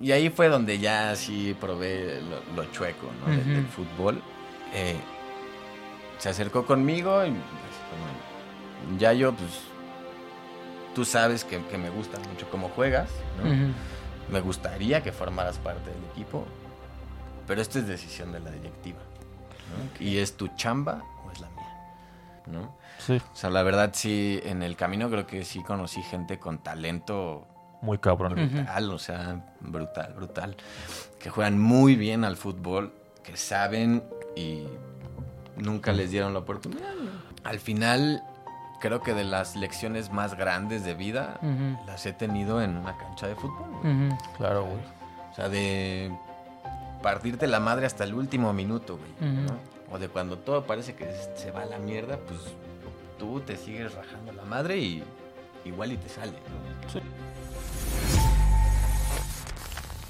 y ahí fue donde ya sí probé lo, lo chueco, ¿no? Del- fútbol. Eh, se acercó conmigo y pues, ya yo, pues, tú sabes que, que me gusta mucho cómo juegas, ¿no? Me gustaría que formaras parte del equipo, pero esto es decisión de la directiva. ¿no? Y es tu chamba o es la mía, ¿no? Sí, O sea, la verdad sí, en el camino creo que sí conocí gente con talento muy cabrón. brutal, o sea, brutal, brutal. Que juegan muy bien al fútbol, que saben y nunca les dieron la oportunidad. Al final, creo que de las lecciones más grandes de vida las he tenido en una cancha de fútbol. güey. Claro, güey. O sea, de partirte la madre hasta el último minuto, güey. O de cuando todo parece que se va a la mierda, pues tú te sigues rajando la madre y igual y te sale, ¿no?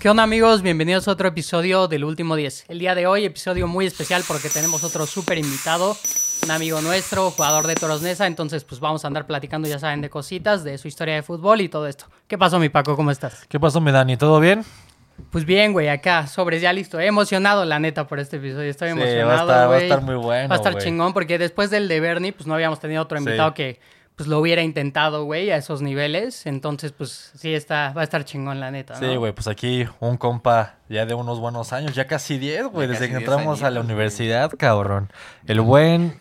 ¿Qué onda amigos? Bienvenidos a otro episodio del Último 10. El día de hoy, episodio muy especial porque tenemos otro súper invitado, un amigo nuestro, jugador de Toros Nesa, entonces pues vamos a andar platicando, ya saben, de cositas, de su historia de fútbol y todo esto. ¿Qué pasó mi Paco? ¿Cómo estás? ¿Qué pasó, mi Dani? ¿Todo bien? Pues bien, güey, acá, sobres ya listo. He emocionado, la neta, por este episodio. Estoy Sí, emocionado, va a estar- va a güey. estar muy bueno, Va a estar güey. chingón porque después del de Bernie, pues no habíamos tenido otro Sí. invitado que pues lo hubiera intentado, güey, a esos niveles. Entonces, pues sí, está, va a estar chingón, la neta, Sí, ¿no? güey, pues aquí un compa ya de unos buenos años, ya casi 10, güey, desde que 10 entramos a la güey. universidad, cabrón. El buen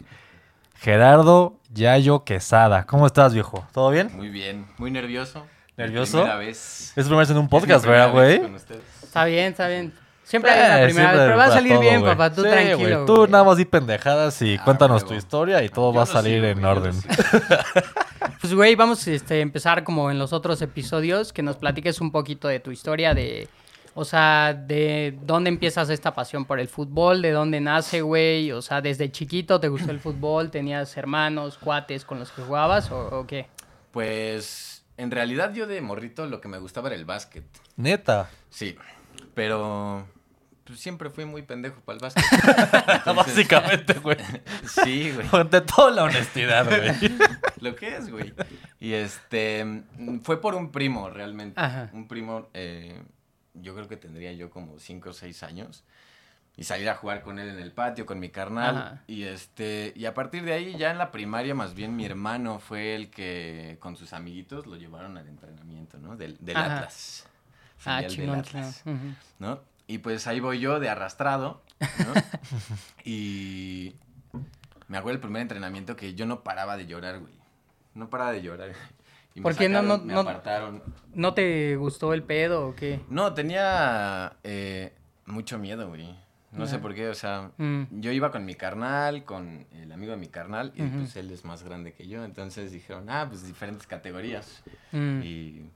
Gerardo Yayo Quesada. ¿Cómo estás, viejo? ¿Todo bien? Muy bien, muy nervioso. ¿Nervioso? Primera vez. Es primera vez en un Es podcast, ¿verdad, güey? Está bien, está bien. Siempre Eh, es la primera siempre vez, pero va a salir todo, bien, papá. Tú Sí, tranquilo. Tú nada más di pendejadas y Ah, cuéntanos tu historia y todo Yo va a salir sigo, en orden. Pues, güey, vamos este, a empezar como en los otros episodios, que nos platiques un poquito de tu historia, de, o sea, de dónde empiezas esta pasión por el fútbol, de dónde nace, güey, o sea, desde chiquito te gustó el fútbol, tenías hermanos, cuates con los que jugabas, o, o qué? Pues en realidad yo de morrito lo que me gustaba era el básquet. Neta. Sí, pero pues, siempre fui muy pendejo para el básquet. Entonces, Básicamente, güey. Sí, güey. Ante toda la honestidad, güey. Lo que es, güey. Y este, fue por un primo, realmente. Ajá. Un primo, eh, yo creo que tendría yo como 5 o 6 años. Y salir a jugar con él en el patio, con mi carnal. Ajá. Y este, y a partir de ahí, ya en la primaria, más bien mi hermano fue el que con sus amiguitos lo llevaron al entrenamiento, ¿no? Del, del. Atlas. Ah, chingón. Ujú. ¿no? Y pues ahí voy yo de arrastrado, ¿no? y me acuerdo el primer entrenamiento que yo no paraba de llorar, güey. No paraba de llorar. Y me ¿Por qué no- sacaron, no- me apartaron. ¿No te gustó el pedo o qué? No, tenía eh, mucho miedo, güey. No sé por qué, o sea, Mm. yo iba con mi carnal, con el amigo de mi carnal, y pues él es más grande que yo, entonces dijeron, ah, pues diferentes categorías. Mm. Y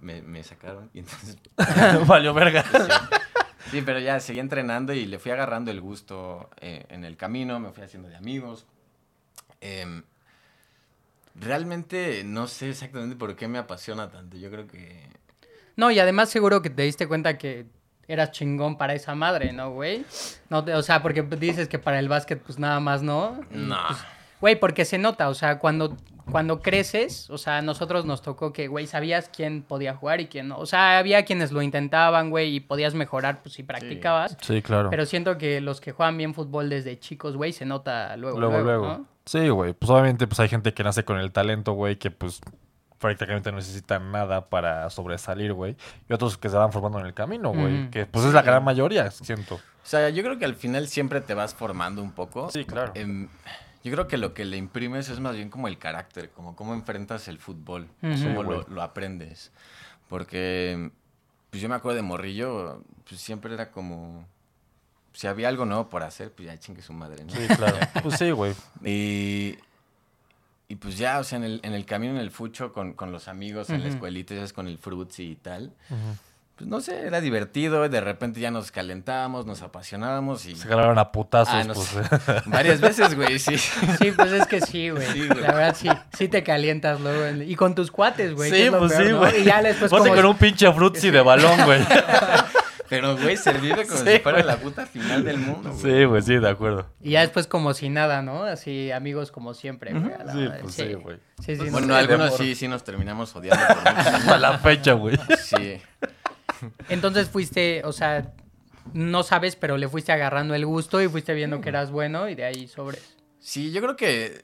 me, me- sacaron, y entonces Valió verga. Sí, pero ya seguí entrenando y le fui agarrando el gusto eh, en el camino, me fui haciendo de amigos. Em, realmente no sé exactamente por qué me apasiona tanto. Yo creo que... No, y además seguro que te diste cuenta que eras chingón para esa madre, ¿no, güey? No o sea, porque dices que para el básquet, pues nada más no. No. pues, Güey, porque se nota, o sea, cuando, cuando creces, o sea, a nosotros nos tocó que, güey, sabías quién podía jugar y quién no. O sea, había quienes lo intentaban, güey, y podías mejorar, pues, si practicabas. Sí, claro. Pero siento que los que juegan bien fútbol desde chicos, güey, se nota luego, luego, luego, luego. ¿no? Sí, güey. Pues obviamente pues hay gente que nace con el talento, güey, que pues prácticamente no necesitan nada para sobresalir, güey. Y otros que se van formando en el camino, güey. Ujú. Que pues es la gran mayoría, siento. O sea, yo creo que al final siempre te vas formando un poco. Sí, claro. Em, yo creo que lo que le imprimes es más bien como el carácter, como cómo enfrentas el fútbol, Ujú. cómo lo, aprendes. Porque, pues yo me acuerdo de morrillo, pues siempre era como, si había algo nuevo por hacer, pues ya chingue su madre, ¿no? Sí, claro. pues sí, güey. Y, y pues ya, o sea, en el, en el camino, en el fucho, con, con los amigos, en la escuelita, ya sabes, con el fruits y tal, Ujú. Pues no sé, era divertido, y de repente ya nos calentábamos, nos apasionábamos y... Se jalaron a putazos, Ah, no pues. Varias veces, güey, sí. Sí, pues es que sí, güey. Sí, güey. la verdad, sí. Sí te calientas luego. en- Y con tus cuates, güey. Sí, pues peor, sí, ¿no? güey. Y ya después Ponte como... con un pinche frutzi de balón, güey. Pero, güey, se vive como Sí, si fuera la puta final del mundo, güey. sí, güey, sí, de acuerdo. Y ya después como si nada, ¿no? Así, amigos como siempre, güey. Sí, madre. pues sí, güey. Sí, sí, Bueno, no. sé, algunos sí, sí nos terminamos odiando por A la fecha, güey. Sí. Entonces fuiste, o sea, no sabes, pero le fuiste agarrando el gusto y fuiste viendo que eras bueno y de ahí sobres. Sí, yo creo que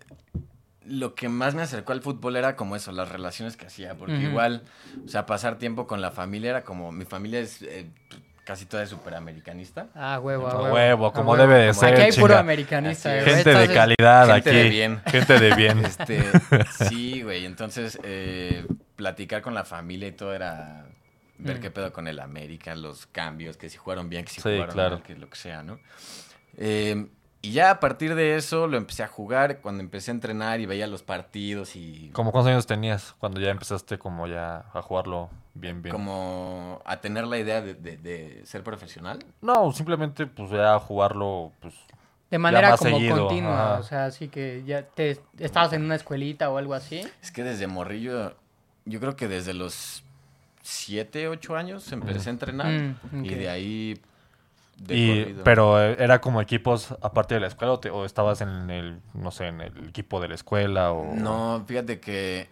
lo que más me acercó al fútbol era como eso, las relaciones que hacía, porque igual, o sea, pasar tiempo con la familia era como, mi familia es eh, casi toda superamericanista. Ah, huevo, A huevo, huevo. como debe de Aquí ser, hay puro chinga. americanista. Así es. güey. Gente de calidad gente aquí. de bien. Gente de bien. Este, sí, güey, entonces eh, platicar con la familia y todo era ver Mm. qué pedo con el América, los cambios, que si jugaron bien, que si Sí, jugaron claro. mal, que lo que sea, ¿no? Eh, y ya a partir de eso lo empecé a jugar cuando empecé a entrenar y veía los partidos y ¿Cómo cuántos años tenías cuando ya empezaste como ya a jugarlo bien, bien? como a tener la idea de, de- de ser profesional. No, simplemente pues ya jugarlo pues De manera como seguido, continua, ajá. o sea, así que ya te estabas en una escuelita o algo así. Es que desde morrillo, yo creo que desde los 7, 8 años empecé a entrenar Mm, y de ahí... de Y, pero eh, era como equipos aparte de la escuela o, te- o estabas en el, no sé, en el equipo de la escuela o... No, fíjate que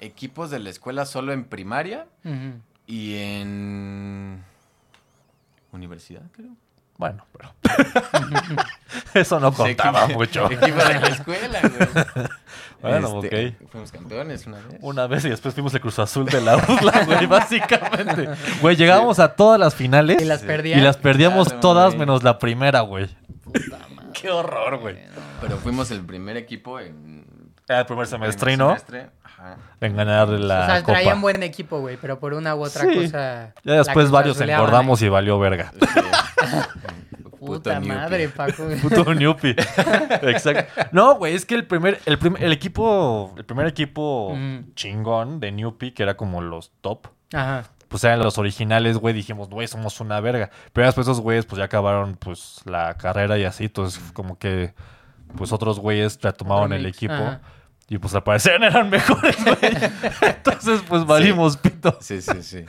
equipos de la escuela solo en primaria y en universidad, creo. Bueno, pero... Eso no contaba Equipo- mucho. Equipos de la escuela, güey. Bueno, Este, ok. Fuimos campeones una vez. Una vez y después fuimos el Cruz Azul de la UDLA, güey, básicamente. Güey, llegábamos a todas las finales. Y las perdían. Y las perdíamos Claro, todas güey. menos la primera, güey. Puta madre. Qué horror, güey. Pero fuimos el primer equipo en... Era el primer semestre, primer ¿no? semestre, Ajá. En ganar la o sea, copa. traían buen equipo, güey, pero por una u otra Sí. cosa. Ya después varios engordamos ahí. y valió verga. Puta madre, Paco. Puto Newpie. Exacto. No, güey, es que el primer, el prim- el equipo, el primer equipo Mm. chingón de Newpie, que era como los top, Ajá. pues eran los originales, güey, dijimos, güey, somos una verga. Pero después esos güeyes, pues ya acabaron, pues, la carrera y así, entonces como que, pues otros güeyes retomaron el equipo. ajá. Y pues al parecer eran mejores, güey. Entonces, pues valimos pito. Sí, sí, sí.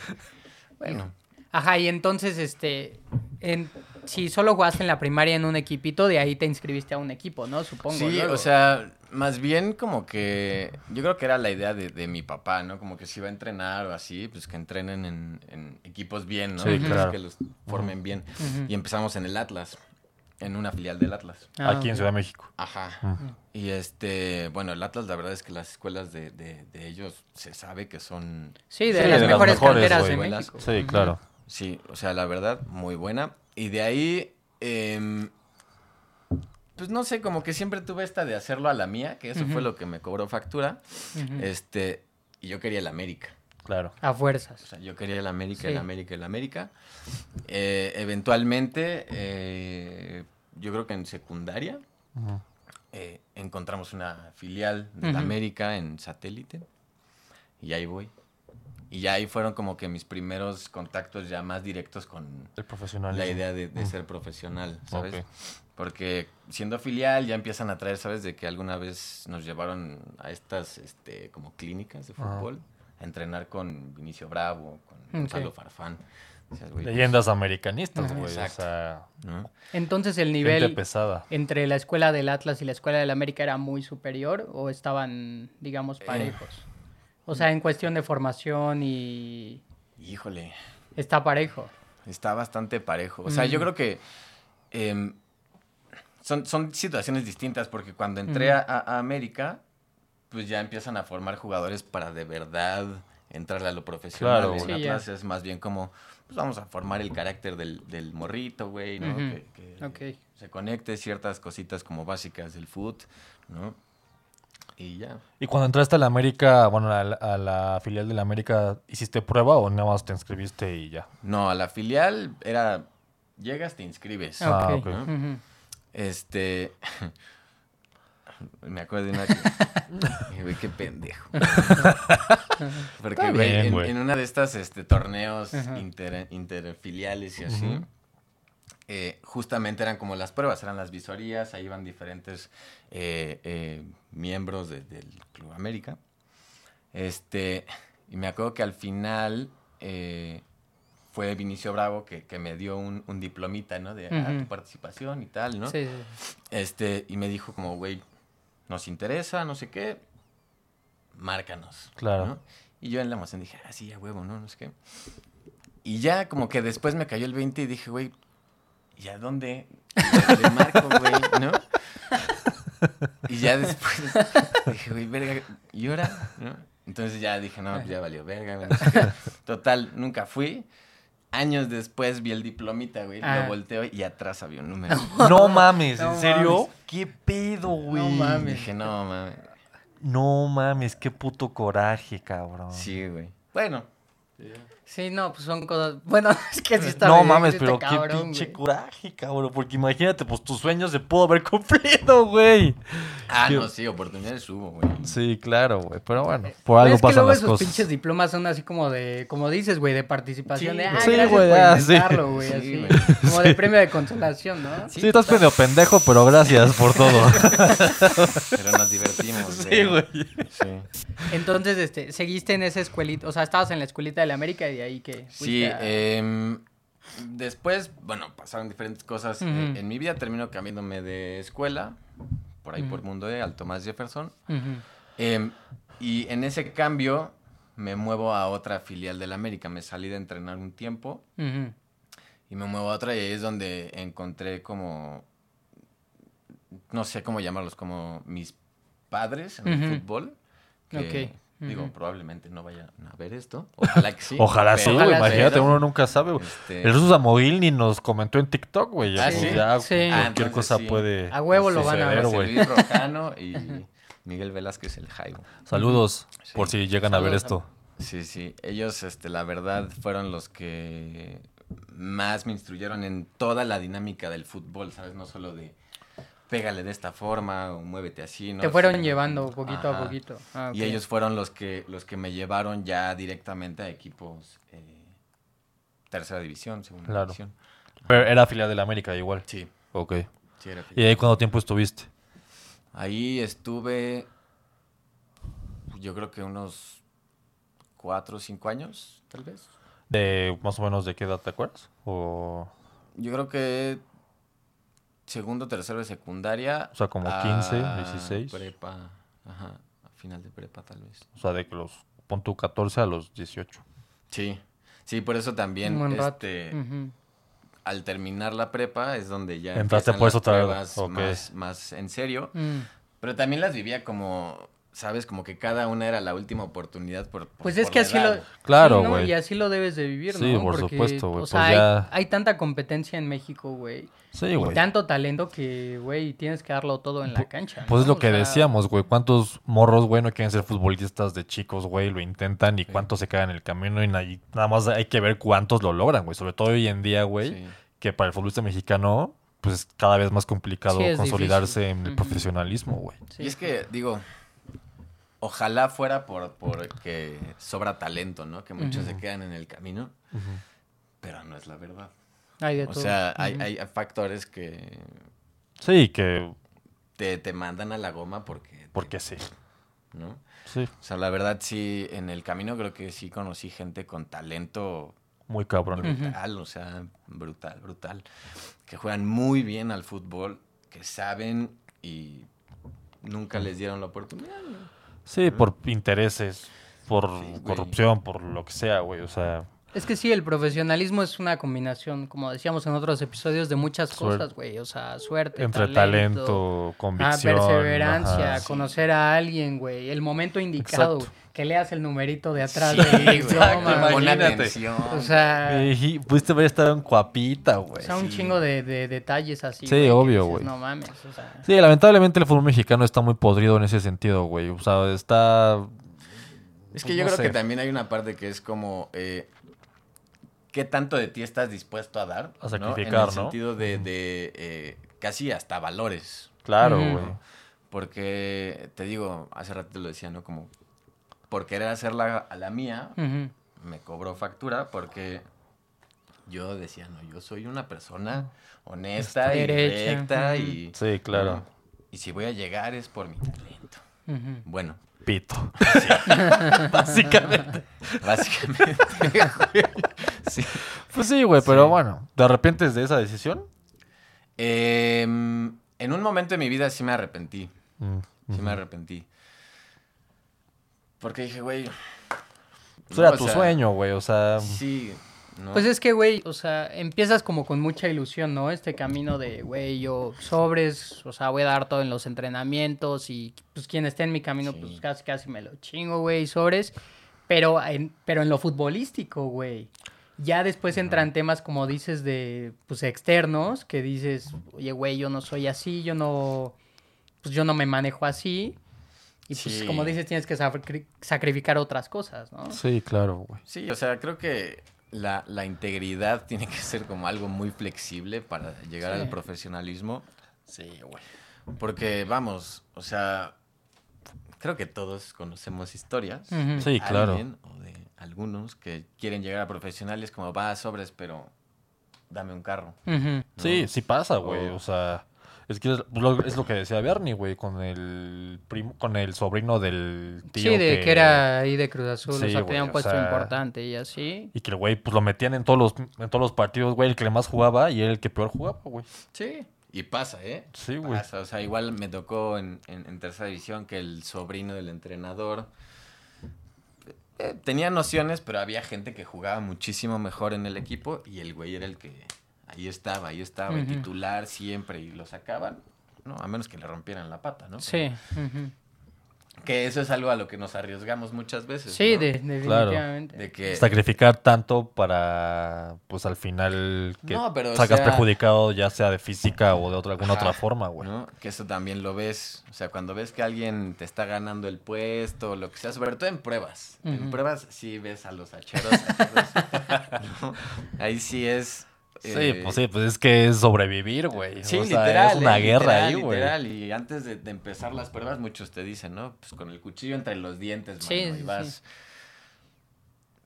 Bueno, Ajá, y entonces, este, en, si solo jugaste en la primaria en un equipito, de ahí te inscribiste a un equipo, ¿no? Supongo. Sí, luego. o sea, más bien como que yo creo que era la idea de, de mi papá, ¿no? Como que si iba a entrenar o así, pues que entrenen en, en equipos bien, ¿no? Sí, claro. Que los formen bien. Y empezamos en el Atlas, en una filial del Atlas. Ah, aquí en. Ciudad de México. Ajá. Y este, bueno, el Atlas, la verdad es que las escuelas de, de- de ellos se sabe que son, Sí, de Sí, las de las mejores mejores, canteras de. México. Sí, claro. sí, o sea, la verdad, muy buena. Y de ahí, em, pues no sé, como que siempre tuve esta de hacerlo a la mía, que eso fue lo que me cobró factura. Este, y yo quería el América. Claro. A O fuerzas. sea, yo quería el América, Sí. el América, el América. Eh, eventualmente, eh, yo creo que en secundaria, eh, encontramos una filial de Ujú. América en satélite. Y ahí voy. Y ya ahí fueron como que mis primeros contactos ya más directos con El profesional. la idea de, de ser profesional, ¿sabes? Porque siendo filial ya empiezan a traer, ¿sabes? De que alguna vez nos llevaron a estas este, como clínicas de Ajá. fútbol a entrenar con Vinicio Bravo, con. Gonzalo Farfán. Güey, Leyendas americanistas, Ajá. güey. O Exacto. sea, ¿no? Entonces el nivel pesada. entre la escuela del Atlas y la escuela del América era muy superior o estaban, digamos, Eh. O sea, en cuestión de formación y Híjole, está parejo. está bastante parejo. O sea, yo creo que em, son, son situaciones distintas porque cuando entré a, a América, pues ya empiezan a formar jugadores para de verdad entrarle a lo profesional. Claro. Sí. Atlas es más bien como, pues vamos a formar el carácter del, del morrito, güey, ¿no? Que, se conecte ciertas cositas como básicas del foot, ¿no? Y ya. Y cuando entraste a la América, bueno, a la, a la filial de la América, ¿hiciste prueba o nada más te inscribiste y ya? No, a la filial era, llegas, te inscribes. Ah, Ok. ok. Ujú. Este. Me acuerdo de una. que- Güey, qué pendejo. Porque, Está güey, en, güey. en una de estas este, torneos Ajá. inter- interfiliales y así. Eh, justamente eran como las pruebas, eran las visorías, ahí iban diferentes eh, eh, miembros de- del Club América. Este, y me acuerdo que al final eh, fue Vinicio Bravo que, que me dio un, un diplomita, ¿no? De ah, tu participación y tal, ¿no? Sí, sí. Este, y me dijo como, güey, nos interesa, no sé qué, márcanos. Claro. ¿no? Y yo en la emoción dije, ah, sí, a huevo, ¿no? No sé qué. Y ya como que después me cayó el 20 y dije, güey, ¿y a dónde? Le, le marco, güey, ¿no? Y ya después dije, güey, verga, ¿y ahora? ¿No? Entonces ya dije, no, pues ya valió verga. qué. Total, nunca fui. Años después vi el diplomita, güey, Ah. lo volteo y atrás había un número. No mames, No ¿en serio? mames. ¿Qué pedo, güey? No mames. Dije, no, mames. No mames, qué puto coraje, cabrón. Sí, güey. Bueno, Sí, no, pues son cosas. Bueno, es que sí está no bien, mames, este pero qué cabrón, pinche güey. coraje, cabrón. Porque imagínate, pues tus sueños se pudo haber cumplido, güey. ah, Qué- no, sí, oportunidades hubo, güey. Sí, claro, güey. Pero bueno, por algo es que pasan luego las esos cosas. pinches diplomas son así como de, como dices, güey, de participación. Sí, de, ah, güey. Sí, gracias güey, por ah, sí. güey, Sí, así. güey. Como de premio de consolación, ¿no? Sí, estás medio pendejo, pero gracias por todo. Pero nos divertimos, sí, güey. Sí. Entonces, este, seguiste en esa escuelita, o sea, estabas en la escuelita de la América y de ahí que Sí, a- em, después, bueno, pasaron diferentes cosas. Eh, en mi vida termino cambiándome de escuela, por ahí por Ujú. Mundo E, al Tomás Jefferson. Em, y en ese cambio me muevo a otra filial del América. Me salí de entrenar un tiempo y me muevo a otra y ahí es donde encontré como, no sé cómo llamarlos, como mis padres en el fútbol. Que, Digo, probablemente no vayan a ver esto. Ojalá que sí. Ojalá sí, güey. Imagínate, uno nunca sabe, güey. Este- El Jesús Amogilni nos comentó en TikTok, güey. Ah, ¿sí? Ya Sí. cualquier Ah, entonces cosa sí. puede A huevo lo van a ver, güey. Luis Rojano y Miguel Velázquez el Jaibo. Saludos, Sí. por si llegan a ver esto. Sí, sí. Ellos, este, la verdad, fueron los que más me instruyeron en toda la dinámica del fútbol, ¿sabes? No solo de pégale de esta forma o muévete así, ¿no? Te fueron llevando poquito a poquito. Ah, Y ellos fueron los que, los que me llevaron ya directamente a equipos eh, tercera división, segunda Claro. división. Pero era filial de la América igual. Sí, Ok. sí era ¿Y ahí cuánto tiempo estuviste? Ahí estuve, yo creo que unos cuatro o cinco años, tal vez. ¿De más o menos de qué edad te acuerdas? O... Yo creo que segundo, tercero de secundaria. O sea, como a 15, 16. Prepa, ajá, a final de prepa tal vez. O sea, de que los pon tu 14 a los 18. Sí, sí, por eso también, Un buen rato. este, al terminar la prepa es donde ya Entraste empiezan por eso las otra vez, pruebas ok. más, más en serio. Mm. Pero también las vivía como, ¿sabes? Como que cada una era la última oportunidad por, por- Pues es por que la así edad. lo... Claro, sí, ¿no? güey. Y así lo debes de vivir, Sí, ¿no? por Porque, supuesto, güey, O sea, pues hay, ya- hay tanta competencia en México, güey. Sí, Y güey. tanto talento que, güey, tienes que darlo todo en la cancha. Pues es lo O que sea, decíamos, güey. ¿Cuántos morros, güey, no quieren ser futbolistas de chicos, güey? Lo intentan y cuántos se quedan en el camino y na- y nada más hay que ver cuántos lo logran, güey. Sobre todo hoy en día, güey, Sí. que para el futbolista mexicano, pues es cada vez más complicado consolidarse difícil. en el profesionalismo, güey. sí. Y es que, digo, ojalá fuera por porque sobra talento, ¿no? Que muchos se quedan en el camino, pero no es la verdad. Hay de O todo. sea, hay, factores que Sí, que... te, te mandan a la goma porque... te- Porque sí. ¿no? Sí, O sea, la verdad sí, en el camino creo que sí conocí gente con talento muy cabrón. Brutal, o sea, brutal, brutal. Que juegan muy bien al fútbol, que saben y nunca les dieron la oportunidad. ¿no? Sí, por intereses, por corrupción, por lo que sea, güey. O sea, Es que sí, el profesionalismo es una combinación, como decíamos en otros episodios, de muchas Suerte. cosas, güey. O sea, suerte, entre talento, ah, convicción. perseverancia, ajá. conocer a alguien, güey. El momento indicado, güey. Que leas el numerito de atrás Sí, imagínate. atención. O sea, Y pudiste haber estado en Cuapita, o güey. sea, un sí. chingo de, de detalles así. Sí, obvio, güey. No mames, o sea. Sí, lamentablemente el fútbol mexicano está muy podrido en ese sentido, güey. O sea, está... Es que yo No creo sé. que también hay una parte que es como eh, qué tanto de ti estás dispuesto a dar, A ¿no? sacrificar, En el ¿no? sentido de, de, eh, casi hasta valores, Claro, güey. porque te digo, hace rato te lo decía, ¿no? Como por querer hacerla a la mía, me cobró factura porque yo decía, no, yo soy una persona honesta y Derecha, recta ujú. y Sí, claro. y si voy a llegar es por mi talento. Bueno, Pito. Básicamente. básicamente. sí. Pues sí, güey, pero Sí. bueno. ¿Te arrepientes de esa decisión? Em, en un momento de mi vida sí me arrepentí. Mm, Sí me arrepentí. Porque dije, güey. Pues no, era tu sea, sueño, güey. O sea, Sí. ¿no? Pues es que, güey, o sea, empiezas como con mucha ilusión, ¿no? Este camino de, güey, yo sobres, o sea, voy a dar todo en los entrenamientos y pues quien esté en mi camino, Sí. pues casi casi me lo chingo, güey, sobres. Pero en, pero en lo futbolístico, güey. Ya después entran temas, como dices, de, pues, externos, que dices, oye, güey, yo no soy así, yo no, pues yo no me manejo así. Y pues, Sí. como dices, tienes que sacri- sacrificar otras cosas, ¿no? Sí, claro, güey. Sí, o sea, creo que la, la integridad tiene que ser como algo muy flexible para llegar Sí. al profesionalismo. Sí, güey. Porque, vamos, o sea, creo que todos conocemos historias. Sí, claro. alguien o de algunos que quieren llegar a profesionales como va sobres, pero dame un carro. Sí, sí pasa, güey. O- O sea, es que es lo, es lo que decía Bernie, güey, con el primo, con el sobrino del tío. Sí, de que... era ahí de Cruz Azul, Sí, o sea, güey, tenía un o puesto sea- importante y así. Y que el güey, pues lo metían en todos los, en todos los partidos, güey, el que más jugaba y era el que peor jugaba, güey. Sí. Y pasa, ¿eh? Sí, güey. Pasa, o sea, igual me tocó en, en- en tercera división que el sobrino del entrenador eh, tenía nociones, pero había gente que jugaba muchísimo mejor en el equipo y el güey era el que ahí estaba, ahí estaba, el titular siempre y lo sacaban, ¿no? A menos que le rompieran la pata, ¿no? Sí. Que eso es algo a lo que nos arriesgamos muchas veces. sí, ¿no? de- definitivamente. De que... Sacrificar tanto para, pues al final, que No, pero, o sea- perjudicado ya sea de física o de otra, alguna Ajá, otra forma, güey. ¿no? Que eso también lo ves, o sea, cuando ves que alguien te está ganando el puesto, lo que sea, sobre todo en pruebas. En pruebas sí ves a los hacheros. hacheros, ¿no? Ahí sí es... Sí, eh, pues sí, pues es que es sobrevivir, güey. Sí, O sea, literal. Es una eh, guerra literal, ahí, güey. literal. Y antes de, de empezar las pruebas, muchos te dicen, ¿no? Pues con el cuchillo entre los dientes, mano, Sí, y sí, vas...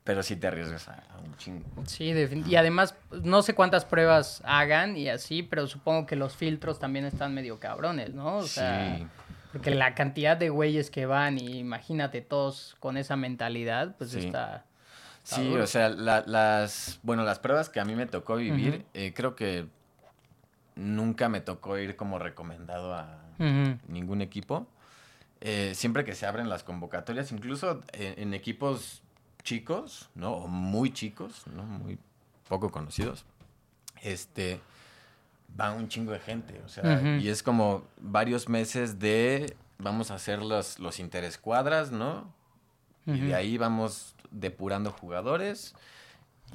Pero sí te arriesgas a, a un chingo. Sí, y además, no sé cuántas pruebas hagan y así, pero supongo que los filtros también están medio cabrones, ¿no? O sea, sí. porque la cantidad de güeyes que van y imagínate todos con esa mentalidad, pues Sí. está... Sí, o sea, la- las, bueno, las pruebas que a mí me tocó vivir, eh, creo que nunca me tocó ir como recomendado a ningún equipo. Eh, siempre que se abren las convocatorias, incluso en, en equipos chicos, ¿no? O muy chicos, ¿no? Muy poco conocidos, este, va un chingo de gente, o sea, y es como varios meses de, vamos a hacer los, los interescuadras, ¿no? Y de ahí vamos depurando jugadores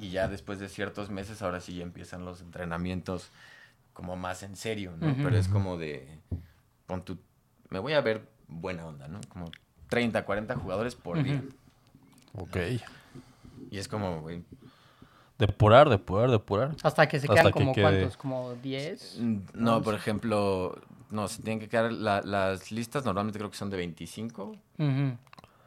y ya después de ciertos meses ahora sí ya empiezan los entrenamientos como más en serio, ¿no? Pero es como de, pon tu, me voy a ver buena onda, ¿no? Como 30, 40 jugadores por día. Ok. Y es como, güey, Depurar, depurar, depurar. Hasta que se Hasta quedan que como quede- cuántos, como 10. mm, no, por ejemplo, no, se tienen que quedar la- las listas, normalmente creo que son de 25, Ujú.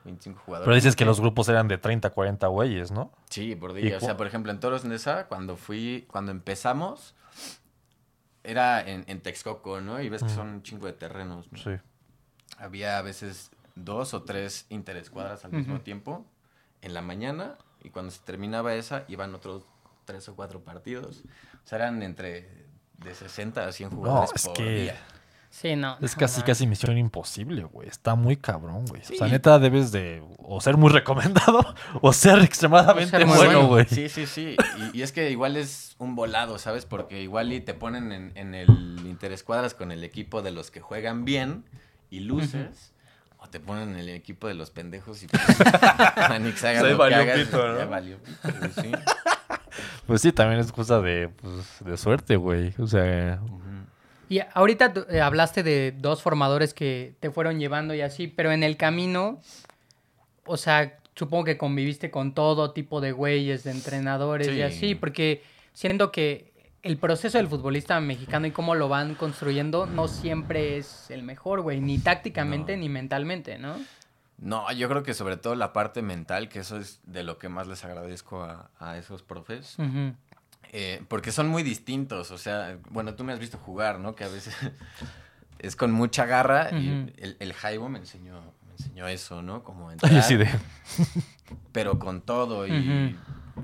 25 jugadores. Pero dices que los grupos eran de 30, 40 güeyes, ¿no? Sí, por ¿Y día. O sea, por ejemplo, en Toros Nesa, cuando fui, cuando empezamos, era en, en Texcoco, ¿no? Y ves que Mm. son un chingo de terrenos. ¿no? Sí. Había a veces dos o tres interescuadras al mismo tiempo en la mañana y cuando se terminaba esa iban otros tres o cuatro partidos. O sea, eran entre de 60 a 100 jugadores es por que- día. Sí, no. Es no casi, casi misión imposible, güey. Está muy cabrón, güey. O sea, Sí. neta, debes de o ser muy recomendado o ser extremadamente O ser muy bueno, bueno. güey. Sí, sí, sí. Y, y es que igual es un volado, ¿sabes? Porque igual y te ponen en, en el interescuadras con el equipo de los que juegan bien y luces. O te ponen en el equipo de los pendejos y pues, Manix, hagas Se lo que valió hagas, pito, ¿no? ya valió pito, sí. Pues sí, también es cosa de, pues, de suerte, güey. O sea. Y ahorita eh, hablaste de dos formadores que te fueron llevando y así, pero en el camino, o sea, supongo que conviviste con todo tipo de güeyes, de entrenadores y Sí. así, porque siento que el proceso del futbolista mexicano y cómo lo van construyendo no siempre es el mejor, güey, ni tácticamente No. ni mentalmente, ¿no? No, yo creo que sobre todo la parte mental, que eso es de lo que más les agradezco a, a esos profes. Ujú. Eh, porque son muy distintos, o sea, bueno, tú me has visto jugar, ¿no? Que a veces es con mucha garra y el, el Jaibo me enseñó, me enseñó eso, ¿no? Como entrar, sí de... pero con todo y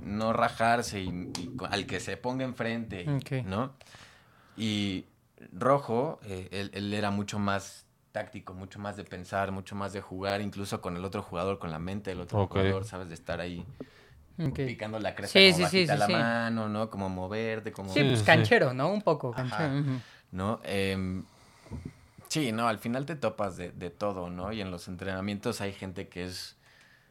no rajarse y, al que se ponga enfrente. ¿no? Y Rojo, eh, él, él era mucho más táctico, mucho más de pensar, mucho más de jugar, incluso con el otro jugador, con la mente del otro jugador, ¿sabes? De estar ahí Picando la cresta Sí, como sí, sí, bajita sí, la sí. mano, ¿no? Como moverte, como... Sí, Sí, pues canchero, ¿no? Un poco canchero. ¿no? Em, sí, no, al final te topas de, de todo, ¿no? Y en los entrenamientos hay gente que es...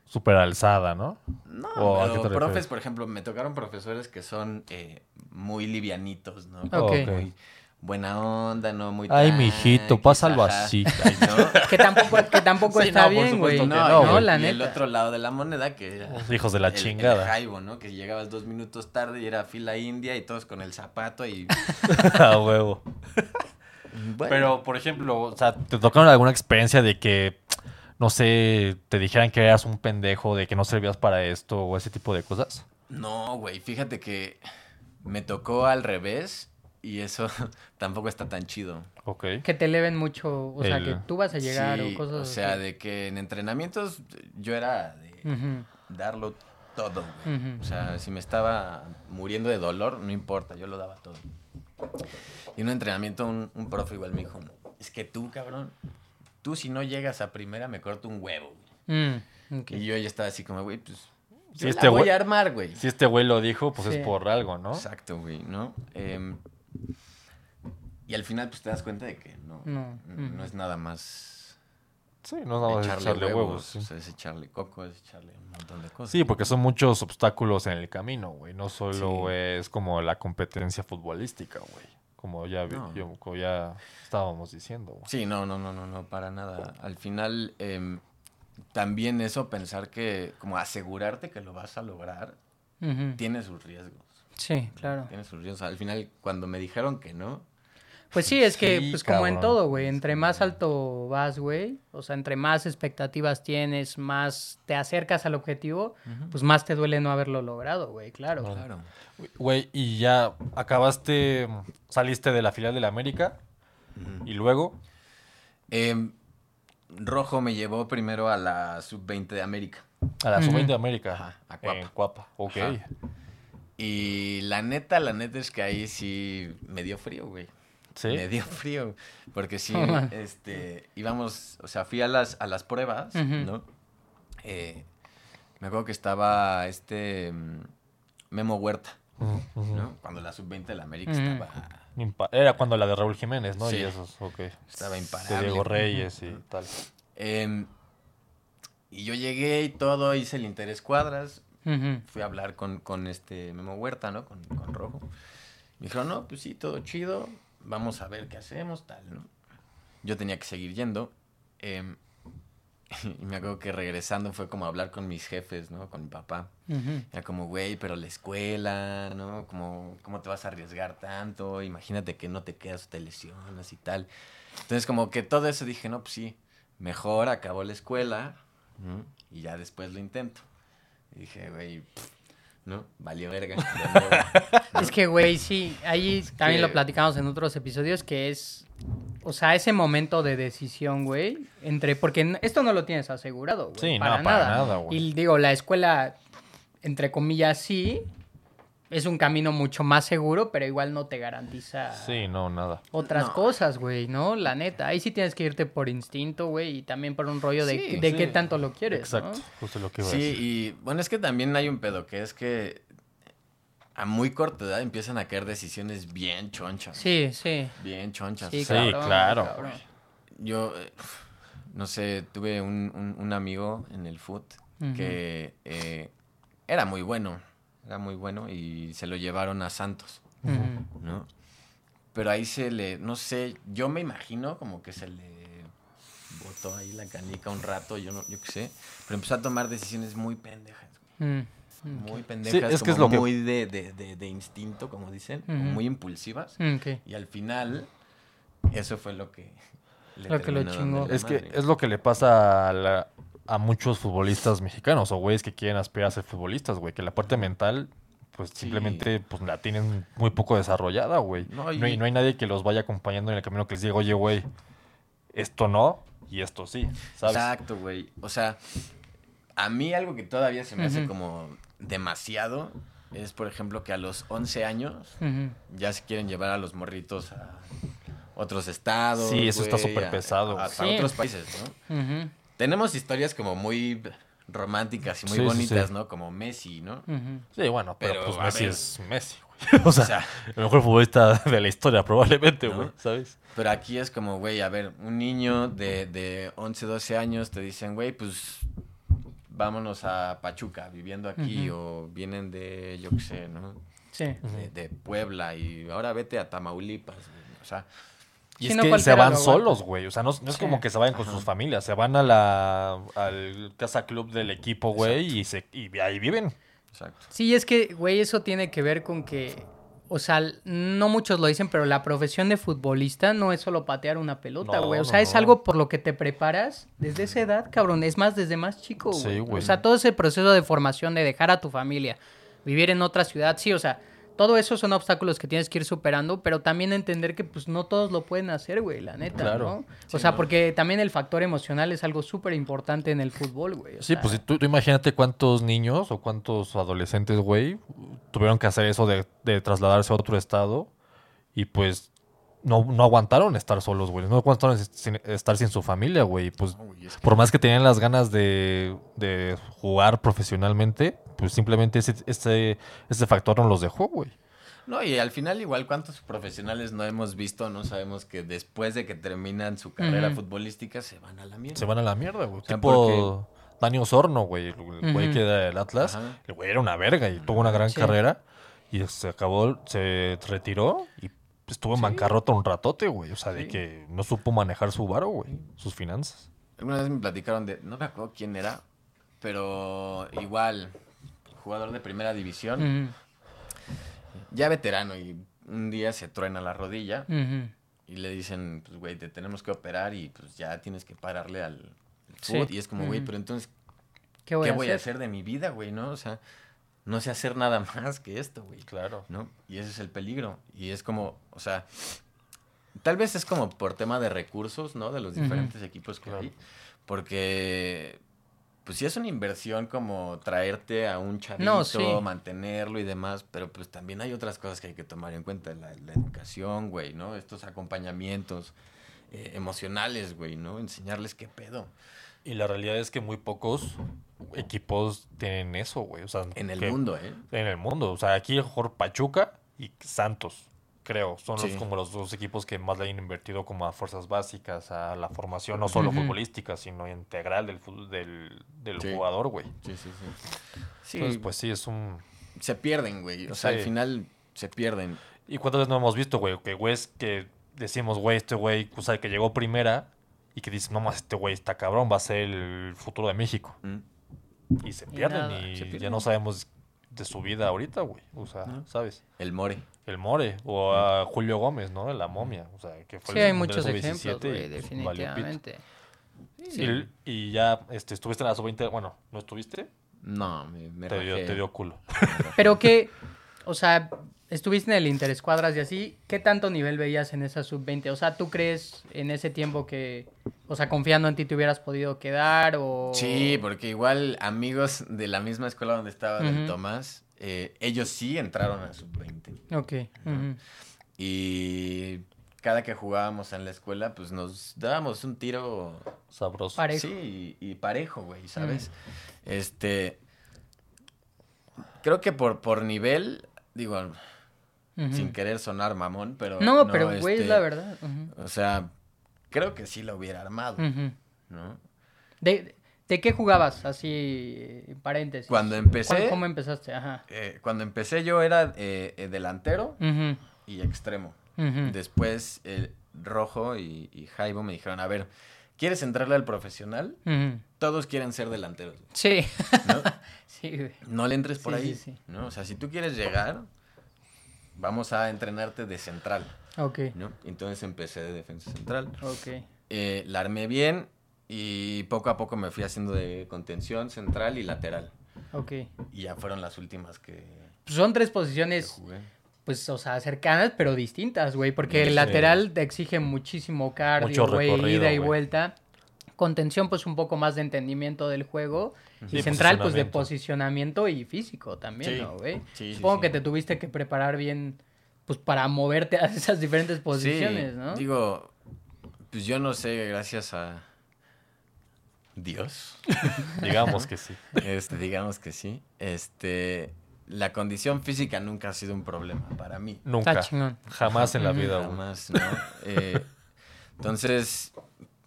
Súper alzada, ¿no? No, ¿O a qué pero profes, por ejemplo, me tocaron profesores que son eh, muy livianitos, ¿no? Ok. Ok. Muy buena onda, ¿no? Muy Ay, mijito, pásalo ajá. así. Ay, ¿no? Que tampoco, que tampoco Sí, está no, bien, güey. No, no, la y el neta. otro lado de la moneda que... Hijos de la el- chingada. El jaibo, ¿no? Que llegabas dos minutos tarde y era fila india y todos con el zapato y... A huevo. Bueno, Pero, por ejemplo, o sea, ¿te tocaron alguna experiencia de que, no sé, te dijeran que eras un pendejo, de que no servías para esto o ese tipo de cosas? No, güey, fíjate que me tocó al revés y eso tampoco está tan chido. Ok. Que te eleven mucho, o sea, que tú vas a llegar Sí, o cosas O sea, así. de que en entrenamientos yo era de darlo todo, güey. O sea, si me estaba muriendo de dolor, no importa, yo lo daba todo. Y en un entrenamiento un, un profe igual me dijo, es que tú, cabrón, tú si no llegas a primera me corto un huevo. güey". Mm. Y yo ya estaba así como, güey, pues... Si Yo este la voy güey- a armar, güey. Si este güey lo dijo, pues Sí. es por algo, ¿no? Exacto, güey, ¿no? Em, y al final, pues te das cuenta de que no, No, no, ujú. es nada más Sí, no nada más echarle, echarle, huevos, huevos. sí. o sea, es echarle coco, es echarle un montón de cosas. Sí, porque son muchos obstáculos en el camino, güey. No solo Sí. es como la competencia futbolística, güey. Como ya, vi- No. yo- como ya estábamos diciendo, güey. Sí, no, no, no, no, no, para nada. Al final, em, también eso, pensar que, como asegurarte que lo vas a lograr, tiene sus riesgos. Sí, claro. Tiene sus riesgos. Al final, cuando me dijeron que no, Pues sí, es que, Sí, pues como en todo, güey, entre más alto vas, güey, o sea, entre más expectativas tienes, más te acercas al objetivo, pues más te duele no haberlo logrado, güey, claro. claro. Güey, y ya acabaste, saliste de la filial de la América y luego, Em, Rojo me llevó primero a la sub-20 de América. a la Ujú. sub-20 de América. Ajá, a Cuapa. En Cuapa, ok. Ajá. Y la neta, la neta es que ahí sí me dio frío, güey. ¿Sí? Me dio frío. Porque sí, Oh, este, íbamos, o sea, fui a las, a las pruebas. ¿no? Eh, me acuerdo que estaba este mm, Memo Huerta. Cuando la sub-20 de la América estaba, Impa- Era cuando la de Raúl Jiménez, ¿no? Sí. Y esos, ok. estaba De imparable. Diego. Reyes y tal. Em, y yo llegué y todo, hice el interés fui a hablar con, con este Memo Huerta, ¿no? Con, con Rojo. Me dijeron, no, pues sí, todo chido, vamos a ver qué hacemos, tal, ¿no? Yo tenía que seguir yendo. em, y me acuerdo que regresando fue como hablar con mis jefes, ¿no? Con mi papá. Ujú. Era como, güey, pero la escuela, ¿no? Como, ¿Cómo te vas a arriesgar tanto? Imagínate que no te quedas, te lesionas y tal. Entonces, como que todo eso dije, no, pues sí, mejor acabo la escuela ¿no? y ya después lo intento. Y dije, güey, ¿no? Valió verga. Es que, güey, sí, ahí también que- lo platicamos en otros episodios, que es, o sea, ese momento de decisión, güey, entre, porque esto no lo tienes asegurado, güey, Sí, no, para, para nada. nada, güey. Y digo, la escuela, entre comillas, sí, es un camino mucho más seguro, pero igual no te garantiza Sí, no, nada. otras No. cosas, güey, ¿no? La neta, ahí sí tienes que irte por instinto, güey, y también por un rollo de, Sí, de sí. qué tanto lo quieres, Exacto, ¿no? justo lo que iba a Sí, decir. y bueno, es que también hay un pedo, que es que a muy corta edad empiezan a caer decisiones bien chonchas. Sí, sí. Bien chonchas. Sí, Sí, cabrón, claro, cabrón. Yo, eh, no sé, tuve un, un- un amigo en el foot que eh, era muy bueno, era muy bueno y se lo llevaron a Santos. ¿no? Pero ahí se le, no sé, yo me imagino como que se le botó ahí la canica un rato, yo no, yo qué sé, pero empezó a tomar decisiones muy pendejas, güey, Mm, muy pendejas, es que es como lo que- muy de, de- de- de instinto, como dicen, como muy impulsivas. Mm. Y al final, eso fue lo que... le Lo que chingó. Es que es lo que le pasa a, la- a muchos futbolistas mexicanos o güeyes que quieren aspirar a ser futbolistas, güey. Que la parte mental, pues Sí. simplemente pues, la tienen muy poco desarrollada, güey. No, No, y- hay, no hay nadie que los vaya acompañando en el camino que les diga, oye, güey, esto no y esto sí, ¿sabes? Exacto, güey. O sea, a mí algo que todavía se me hace como demasiado es, por ejemplo, que a los 11 años ya se quieren llevar a los morritos a otros estados. Sí, eso está súper pesado, A, a Sí. otros países, ¿no? Tenemos historias como muy románticas y muy Sí, bonitas, sí. ¿no? Como Messi, ¿no? Sí, bueno, pero, Pero, pues Messi ver. es Messi, güey. o sea, O sea, el mejor futbolista de la historia probablemente, No. güey, ¿sabes? pero aquí es como, güey, a ver, un niño de, de 11, 12 años te dicen, güey, pues vámonos a Pachuca, viviendo aquí, o vienen de, yo qué sé, ¿no? Sí. De, de Puebla y ahora vete a Tamaulipas, güey. O sea, Y Sí, es no que se van solos, güey. O sea, no, no es Sí. como que se vayan con sus familias. Se van a la, al casa club del equipo, güey, y, se, y ahí viven. exacto. Sí, es que, güey, eso tiene que ver con que, o sea, no muchos lo dicen, pero la profesión de futbolista no es solo patear una pelota, No, güey. O no, sea, es no. algo por lo que te preparas desde esa edad, cabrón. Es más, desde más chico, Sí, güey. güey. O sea, todo ese proceso de formación, de dejar a tu familia, vivir en otra ciudad, sí, o sea, todo eso son obstáculos que tienes que ir superando, pero también entender que, pues, no todos lo pueden hacer, güey, la neta, Claro. ¿no? O sea, no. porque también el factor emocional es algo súper importante en el fútbol, güey. o Sí, sea, pues tú, tú imagínate cuántos niños o cuántos adolescentes, güey, tuvieron que hacer eso de, de trasladarse a otro estado y pues no, no aguantaron estar solos, güey. No aguantaron sin- estar sin su familia, güey. Pues No, güey, es que- por más que tenían las ganas de, de jugar profesionalmente, pues simplemente ese, ese, ese factor no los dejó, güey. No, y al final igual cuántos profesionales no hemos visto, no sabemos que después de que terminan su carrera futbolística se van a la mierda. Se van a la mierda, güey. sea, tipo Dani Osorno, güey. El güey que era del Atlas. Ajá. El güey era una verga y tuvo una gran Sí. carrera. Y se acabó, se retiró y estuvo en bancarrota un ratote, güey. O sea, de que no supo manejar su varo, güey. Sus finanzas. Alguna vez me platicaron de, no me acuerdo quién era, pero igual, jugador de primera división, ya veterano y un día se truena la rodilla y le dicen, pues güey, te tenemos que operar y pues ya tienes que pararle al Sí. fútbol. Y es como, güey, pero entonces, ¿Qué voy, ¿qué a, voy hacer? a hacer de mi vida, güey? ¿No? O sea, no sé hacer nada más que esto, güey. Claro. ¿no? Y ese es el peligro. Y es como, o sea, tal vez es como por tema de recursos, ¿no? De los diferentes equipos que Claro. hay. Porque, pues sí es una inversión como traerte a un chavito, No, sí. mantenerlo y demás, pero pues también hay otras cosas que hay que tomar en cuenta. La, la educación, güey, ¿no? Estos acompañamientos eh, emocionales, güey, ¿no? Enseñarles qué pedo. Y la realidad es que muy pocos equipos tienen eso, güey. O sea, En el que- mundo, ¿eh? En el mundo. O sea, aquí mejor Pachuca y Santos, creo. Son los, como los dos equipos que más le han invertido como a fuerzas básicas, a la formación, no solo futbolística, sino integral del, del, del Sí. jugador, güey. Sí, sí, sí. Sí, Entonces, pues sí, es un... se pierden, güey. O sea, Sí. al final se pierden. ¿Y cuántas veces no hemos visto, güey? Que güeyes que decimos, güey, este güey, o sea, que llegó primera y que dices, no más, este güey está cabrón, va a ser el futuro de México. Mm. Y se pierden y, se ya no sabemos de su vida ahorita, güey. O sea, No. ¿sabes? El More. El More o a Julio Gómez, ¿no? La momia. O sea, que fue Sí, el hay muchos sub-17 ejemplos, güey, y, pues, definitivamente. Y, y ya este, estuviste en la sub-20, bueno, ¿no estuviste? No, me, me Te dio, te dio culo. Pero que, o sea, estuviste en el Interescuadras y así, ¿qué tanto nivel veías en esa sub-20? O sea, ¿tú crees en ese tiempo que, o sea, confiando en ti te hubieras podido quedar o...? Sí, porque igual amigos de la misma escuela donde estaba del Ujú. Tomás, eh, ellos sí entraron a sub-20. Ok. Y cada que jugábamos en la escuela, pues nos dábamos un tiro Sabroso. Parejo. Sí, y, y parejo, güey, ¿sabes? Este. Creo que por, por nivel, digo, Sin querer sonar mamón, pero. No, pero, güey, es este, la verdad. O sea, creo que sí lo hubiera armado. ¿no? ¿De, ¿De qué jugabas? Así, en paréntesis. Cuando empecé- ¿Cuál- ¿Cómo empezaste? Ajá. Eh, cuando empecé yo era eh, eh, delantero y extremo. Después eh, Rojo y, y Jaibo me dijeron, a ver, ¿quieres entrarle al profesional? Todos quieren ser delanteros, Sí. ¿no? sí, güey. No le entres por Sí, ahí, sí, sí. ¿no? O sea, si tú quieres llegar, vamos a entrenarte de central, Ok. ¿no? Entonces empecé de defensa central. Ok. Eh, la armé bien y poco a poco me fui haciendo de contención central y lateral. Ok. Y ya fueron las últimas que, Pues son tres que posiciones, jugué. pues, o sea, cercanas, pero distintas, güey. Porque el Sí. lateral te exige muchísimo cardio, Mucho güey, ida y vuelta. Contención, pues, un poco más de entendimiento del juego. Sí, y central, pues, de posicionamiento. y físico también, Sí. ¿no, güey? Sí, sí, Supongo sí. que te tuviste que preparar bien, pues, para moverte a esas diferentes posiciones, Sí, ¿no? Digo, pues yo no sé, gracias a, Dios. Digamos que sí. Este, digamos que sí. Este, la condición física nunca ha sido un problema para mí. Nunca. Jamás en la vida. Jamás, ¿no? Eh, entonces,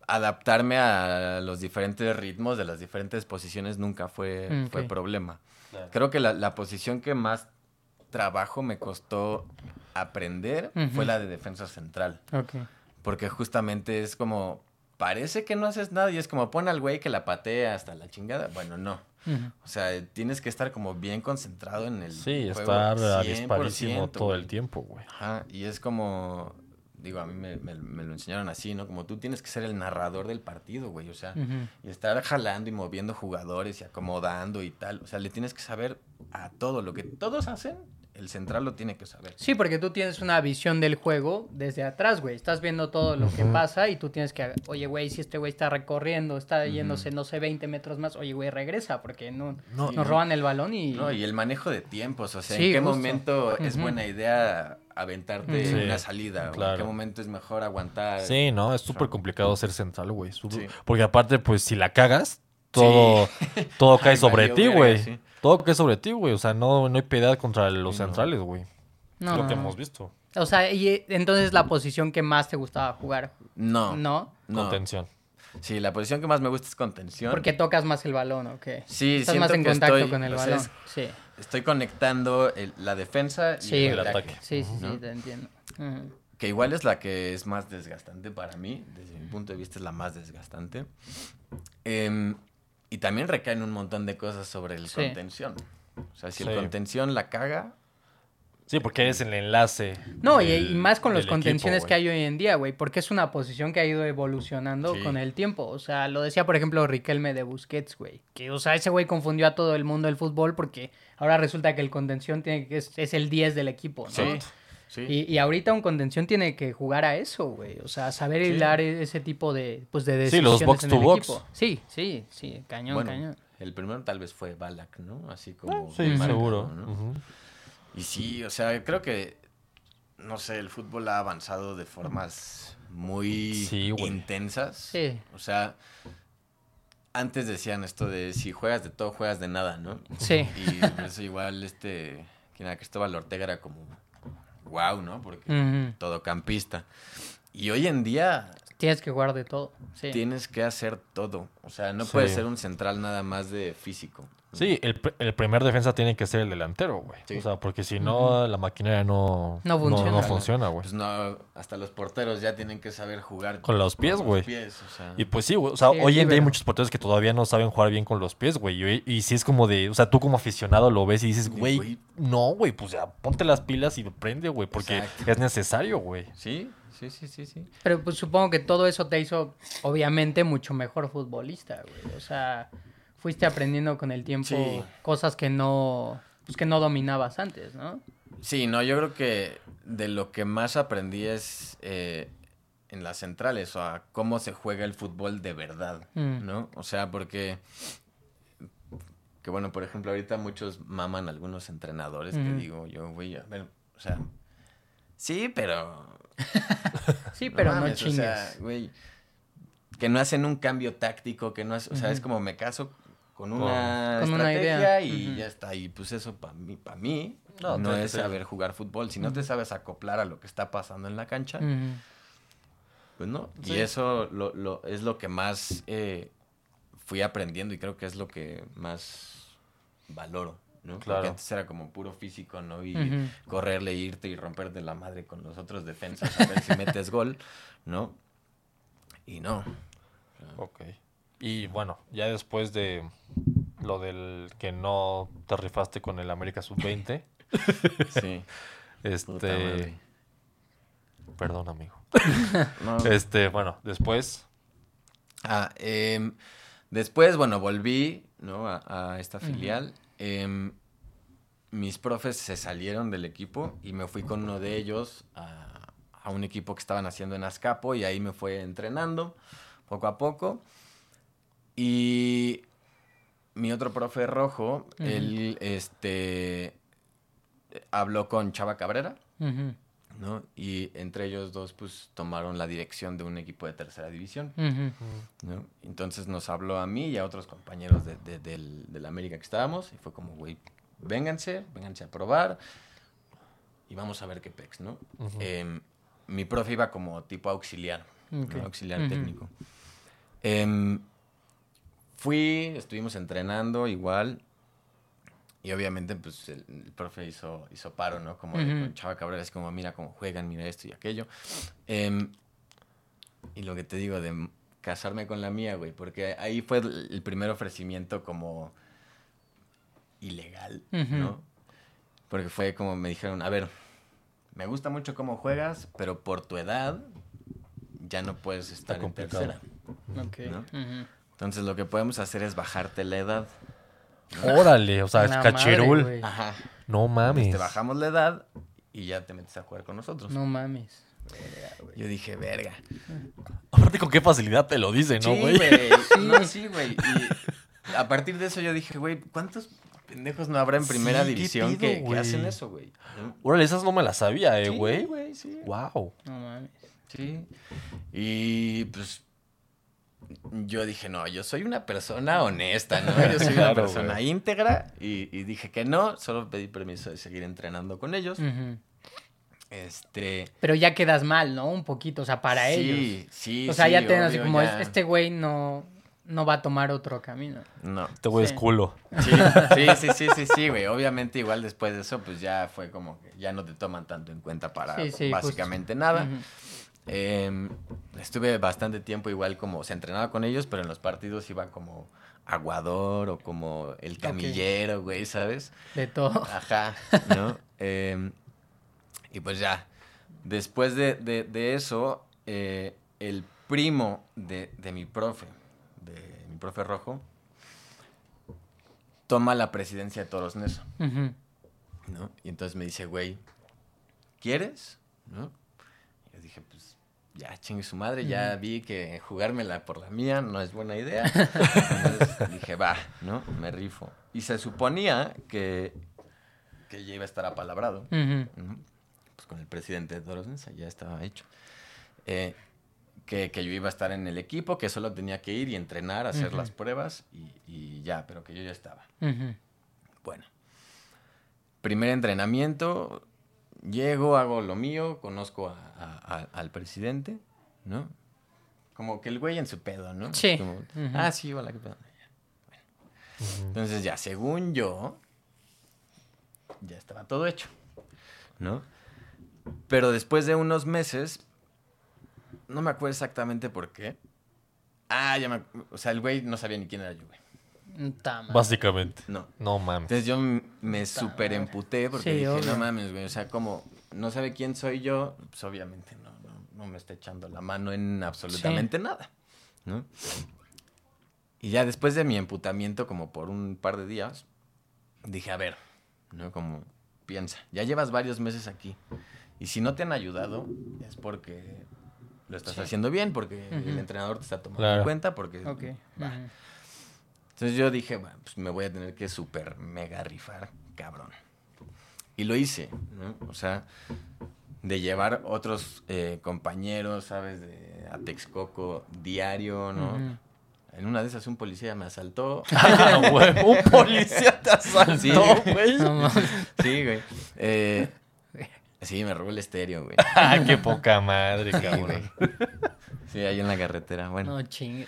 adaptarme a los diferentes ritmos de las diferentes posiciones nunca fue, Mm, fue problema. Creo que la, la posición que más trabajo me costó aprender fue la de defensa central. Porque justamente es como, parece que no haces nada y es como, pon al güey que la patea hasta la chingada. Bueno, no. O sea, tienes que estar como bien concentrado en el Sí, juego, estar 100%, avispadísimo todo el tiempo, güey. Ajá, y es como, digo, a mí me, me- me lo enseñaron así, ¿no? Como tú tienes que ser el narrador del partido, güey, o sea, y estar jalando y moviendo jugadores y acomodando y tal, o sea, le tienes que saber a todo lo que todos hacen, el central lo tiene que saber. Sí, porque tú tienes una visión del juego desde atrás, güey. Estás viendo todo lo que pasa y tú tienes que, oye, güey, si este güey está recorriendo, está yéndose, no sé, 20 metros más, oye, güey, regresa, porque no, No, nos roban el balón y... No, y el manejo de tiempos, o sea, Sí, en qué justo. momento es buena idea aventarte Ujú. una Sí, salida, o en qué momento es mejor aguantar. Sí, no, es súper complicado ser central, güey. Sí. Porque aparte, pues, si la cagas, todo, todo cae Ay, sobre ti, güey. Todo cae sobre ti, güey. O sea, no, no hay piedad contra los Sí, centrales, güey. No, es lo que no, no. hemos visto. O sea, y eh, entonces la posición que más te gustaba jugar, No, ¿no? no. Contención. Sí, la posición que más me gusta es contención. Porque tocas más el balón, ¿o qué? Sí, Estás más en que contacto estoy- con el balón. es- Sí, Estoy conectando el- la defensa y Sí, el el ataque. ataque. sí, sí, sí, te entiendo. Que igual es la que es más desgastante para mí. Desde mi punto de vista es la más desgastante. Em, y también recaen un montón de cosas sobre el Sí. contención. O sea, si Sí. el contención la caga, Sí, porque eres el enlace. No, y, del- y más con los contenciones equipo, que hay hoy en día, güey, porque es una posición que ha ido evolucionando Sí. con el tiempo. O sea, lo decía, por ejemplo, Riquelme de Busquets, güey. Que, o sea, ese güey confundió a todo el mundo del fútbol porque ahora resulta que el contención tiene que es, es el 10 del equipo, ¿no? sí. Sí. Y, y ahorita un contención tiene que jugar a eso, güey. O sea, saber Sí. hilar e- ese tipo de, pues, de Sí, decisiones los box en to el box. equipo. Sí, sí, sí, cañón, bueno, cañón. el primero tal vez fue Balak, ¿no? Así como... Sí, marcado, seguro. ¿no? Y sí, o sea, creo que, no sé, el fútbol ha avanzado de formas muy Sí, intensas. Sí. O sea, antes decían esto de si juegas de todo, juegas de nada, ¿no? Sí. Y por eso igual este, quien era Cristóbal Ortega era como, wow, ¿no? Porque Ujú. todocampista. Y hoy en día Tienes que jugar de todo. Sí. tienes que hacer todo. O sea, no Sí. puedes ser un central nada más de físico. Sí, el, el primer defensa tiene que ser el delantero, güey. Sí. O sea, porque si no, la maquinaria no, No funciona. no funciona, güey. Pues no, hasta los porteros ya tienen que saber jugar Con los pies, güey. o sea. Y pues sí, güey. O sea, Sí, hoy en día hay muchos porteros que todavía no saben jugar bien con los pies, güey. Y, y sí es como de, o sea, tú como aficionado lo ves y dices, güey, güey. no, güey, pues ya ponte las pilas y prende, güey, porque Exacto. es necesario, güey. Sí, sí, sí, sí, sí. Pero pues supongo que todo eso te hizo, obviamente, mucho mejor futbolista, güey. O sea, fuiste aprendiendo con el tiempo Sí. cosas que no, pues que no dominabas antes, ¿no? Sí, no, yo creo que de lo que más aprendí es eh, en las centrales, o sea, cómo se juega el fútbol de verdad, Mm. ¿no? O sea, porque, que bueno, por ejemplo, ahorita muchos maman algunos entrenadores que Ujú. digo yo, güey, a ver, o sea, sí, pero... Sí, pero no, mames, o chingues. sea, güey, que no hacen un cambio táctico, que no hace, o sea, es como me caso con una Con una estrategia idea. y ya está. Y pues eso para mí, para mí No, es saber jugar fútbol. Si no te sabes acoplar a lo que está pasando en la cancha, pues no. Sí. Y eso lo, lo- es lo que más eh, fui aprendiendo y creo que es lo que más valoro. ¿No? Claro. Porque antes era como puro físico, ¿no? Y Ujú. correrle, irte y romperte la madre con los otros defensas a ver si metes gol, ¿no? Y no. Ok. Y bueno, ya después de lo del que no te rifaste con el América Sub-20, Sí. Este... Perdón, amigo. No. Este, bueno, después... Ah, em, después, bueno, volví, ¿no? A, a esta filial. Em, mis profes se salieron del equipo y me fui con uno de ellos a, a un equipo que estaban haciendo en Azcapo y ahí me fue entrenando poco a poco. Y mi otro profe rojo, él, este, habló con Chava Cabrera. ¿no? Y entre ellos dos, pues, tomaron la dirección de un equipo de tercera división. ¿no? Entonces nos habló a mí y a otros compañeros de, de- del, del América que estábamos y fue como, güey, vénganse, vénganse a probar y vamos a ver qué pex, ¿no? Ujú. Em, mi profe iba como tipo auxiliar, ¿no? Ok. auxiliar Ujú. técnico. Em, fui, estuvimos entrenando igual. Y obviamente, pues, el, el profe hizo, hizo paro, ¿no? Como Ujú. con Chava Cabrera, es como, mira cómo juegan, mira esto y aquello. Em, y lo que te digo de casarme con la mía, güey, porque ahí fue el primer ofrecimiento como ilegal. ¿no? Porque fue como me dijeron, a ver, me gusta mucho cómo juegas, pero por tu edad ya no puedes estar en tercera. Ok. ¿No? Entonces lo que podemos hacer es bajarte la edad. Órale, o sea, es madre, güey. Ajá. no mames. Te bajamos la edad y ya te metes a jugar con nosotros. No mames. Yo dije, verga. Aparte, con qué facilidad te lo dice, ¿no, sí, güey? güey. No, sí, güey. Y a partir de eso yo dije, güey, ¿cuántos pendejos no habrá en primera Sí, ¿qué división que, que güey? hacen eso, güey? Órale, esas no me las sabía, eh, Sí, güey. güey, sí. wow. No mames. Sí. Y pues yo dije, no, yo soy una persona honesta, ¿no? Yo soy una Claro, persona güey. íntegra y, y dije que no, solo pedí permiso de seguir entrenando con ellos. Este... Pero ya quedas mal, ¿no? Un poquito, o sea, para sí, ellos. Sí, O sea, sí, ya te como, ya. este güey no, no va a tomar otro camino. No. Este güey Sí. es culo. Sí, sí, sí, sí, sí, sí, güey. Obviamente igual después de eso, pues ya fue como que ya no te toman tanto en cuenta para Sí, sí, básicamente nada. Eh, estuve bastante tiempo igual como, se entrenaba con ellos, pero en los partidos iba como aguador o como el camillero, güey, ¿sabes? De todo. Ajá, ¿no? Eh, y pues ya, después de, de- de eso, eh, el primo de, de mi profe, de mi profe Rojo, toma la presidencia de Toros Neso. ¿no? Y entonces me dice, güey, ¿quieres? ¿No? Y yo dije, pues, ya chingue su madre, ya vi que jugármela por la mía no es buena idea. Entonces dije, va, ¿no? Me rifo. Y se suponía que, que ya iba a estar apalabrado. ¿no? Pues con el presidente de Toros Neza, ya estaba hecho. Eh, que, que yo iba a estar en el equipo, que solo tenía que ir y entrenar, hacer las pruebas y, y ya, pero que yo ya estaba. Bueno, primer entrenamiento, llego, hago lo mío, conozco a- a- a- al presidente, ¿no? Como que el güey en su pedo, ¿no? Sí. Como, Ujú. Ah, sí, hola, qué pedo. Ya. Bueno. Entonces ya, según yo, ya estaba todo hecho, ¿no? Pero después de unos meses, no me acuerdo exactamente por qué. Ah, ya me... O sea, el güey no sabía ni quién era yo, güey. Básicamente. No. No mames. Entonces yo me super emputé porque Sí, dije, obvio. no mames, güey, o sea, como no sabe quién soy yo, pues obviamente no, no, no me está echando la mano en absolutamente nada, ¿no? Y ya después de mi emputamiento, como por un par de días, dije, a ver, ¿no? Como, piensa, ya llevas varios meses aquí, y si no te han ayudado, es porque lo estás Sí. haciendo bien, porque el entrenador te está tomando Claro. en cuenta, porque... Ok. va. Ujú. Entonces yo dije, bueno, pues me voy a tener que super mega rifar, cabrón. Y lo hice, ¿no? O sea, de llevar otros eh, compañeros, ¿sabes? De a Texcoco diario, ¿no? En una de esas un policía me asaltó. Ah, güey, un policía te asaltó, Sí. güey. No sí, güey. Eh, sí, me robó el estéreo, güey. Ah, qué poca madre, Sí, cabrón. güey. Sí, ahí en la carretera. Bueno. No chingue.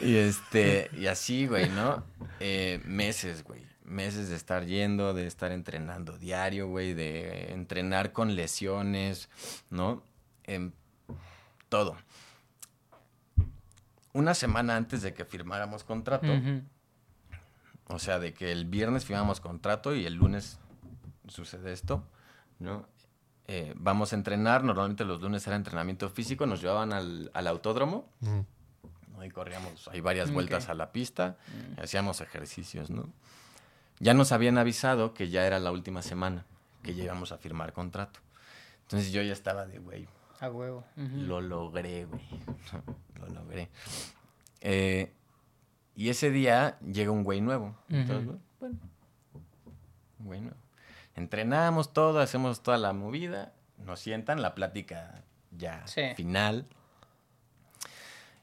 Y este, y así, güey, ¿no? Eh, meses, güey. Meses de estar yendo, de estar entrenando diario, güey, de entrenar con lesiones, ¿no? En todo. Una semana antes de que firmáramos contrato, o sea, de que el viernes firmamos contrato y el lunes sucede esto, ¿no? Eh, vamos a entrenar, normalmente los lunes era entrenamiento físico, nos llevaban al, al autódromo, Mm. ¿no? Y corríamos, hay varias vueltas a la pista, y hacíamos ejercicios, ¿no? Ya nos habían avisado que ya era la última semana, que ya íbamos a firmar contrato. Entonces yo ya estaba de, güey, A huevo. Lo logré, güey. lo logré. Eh, y ese día llega un güey nuevo. Entonces, bueno, un güey nuevo. Entrenamos todo, hacemos toda la movida, nos sientan, la plática ya Sí. final.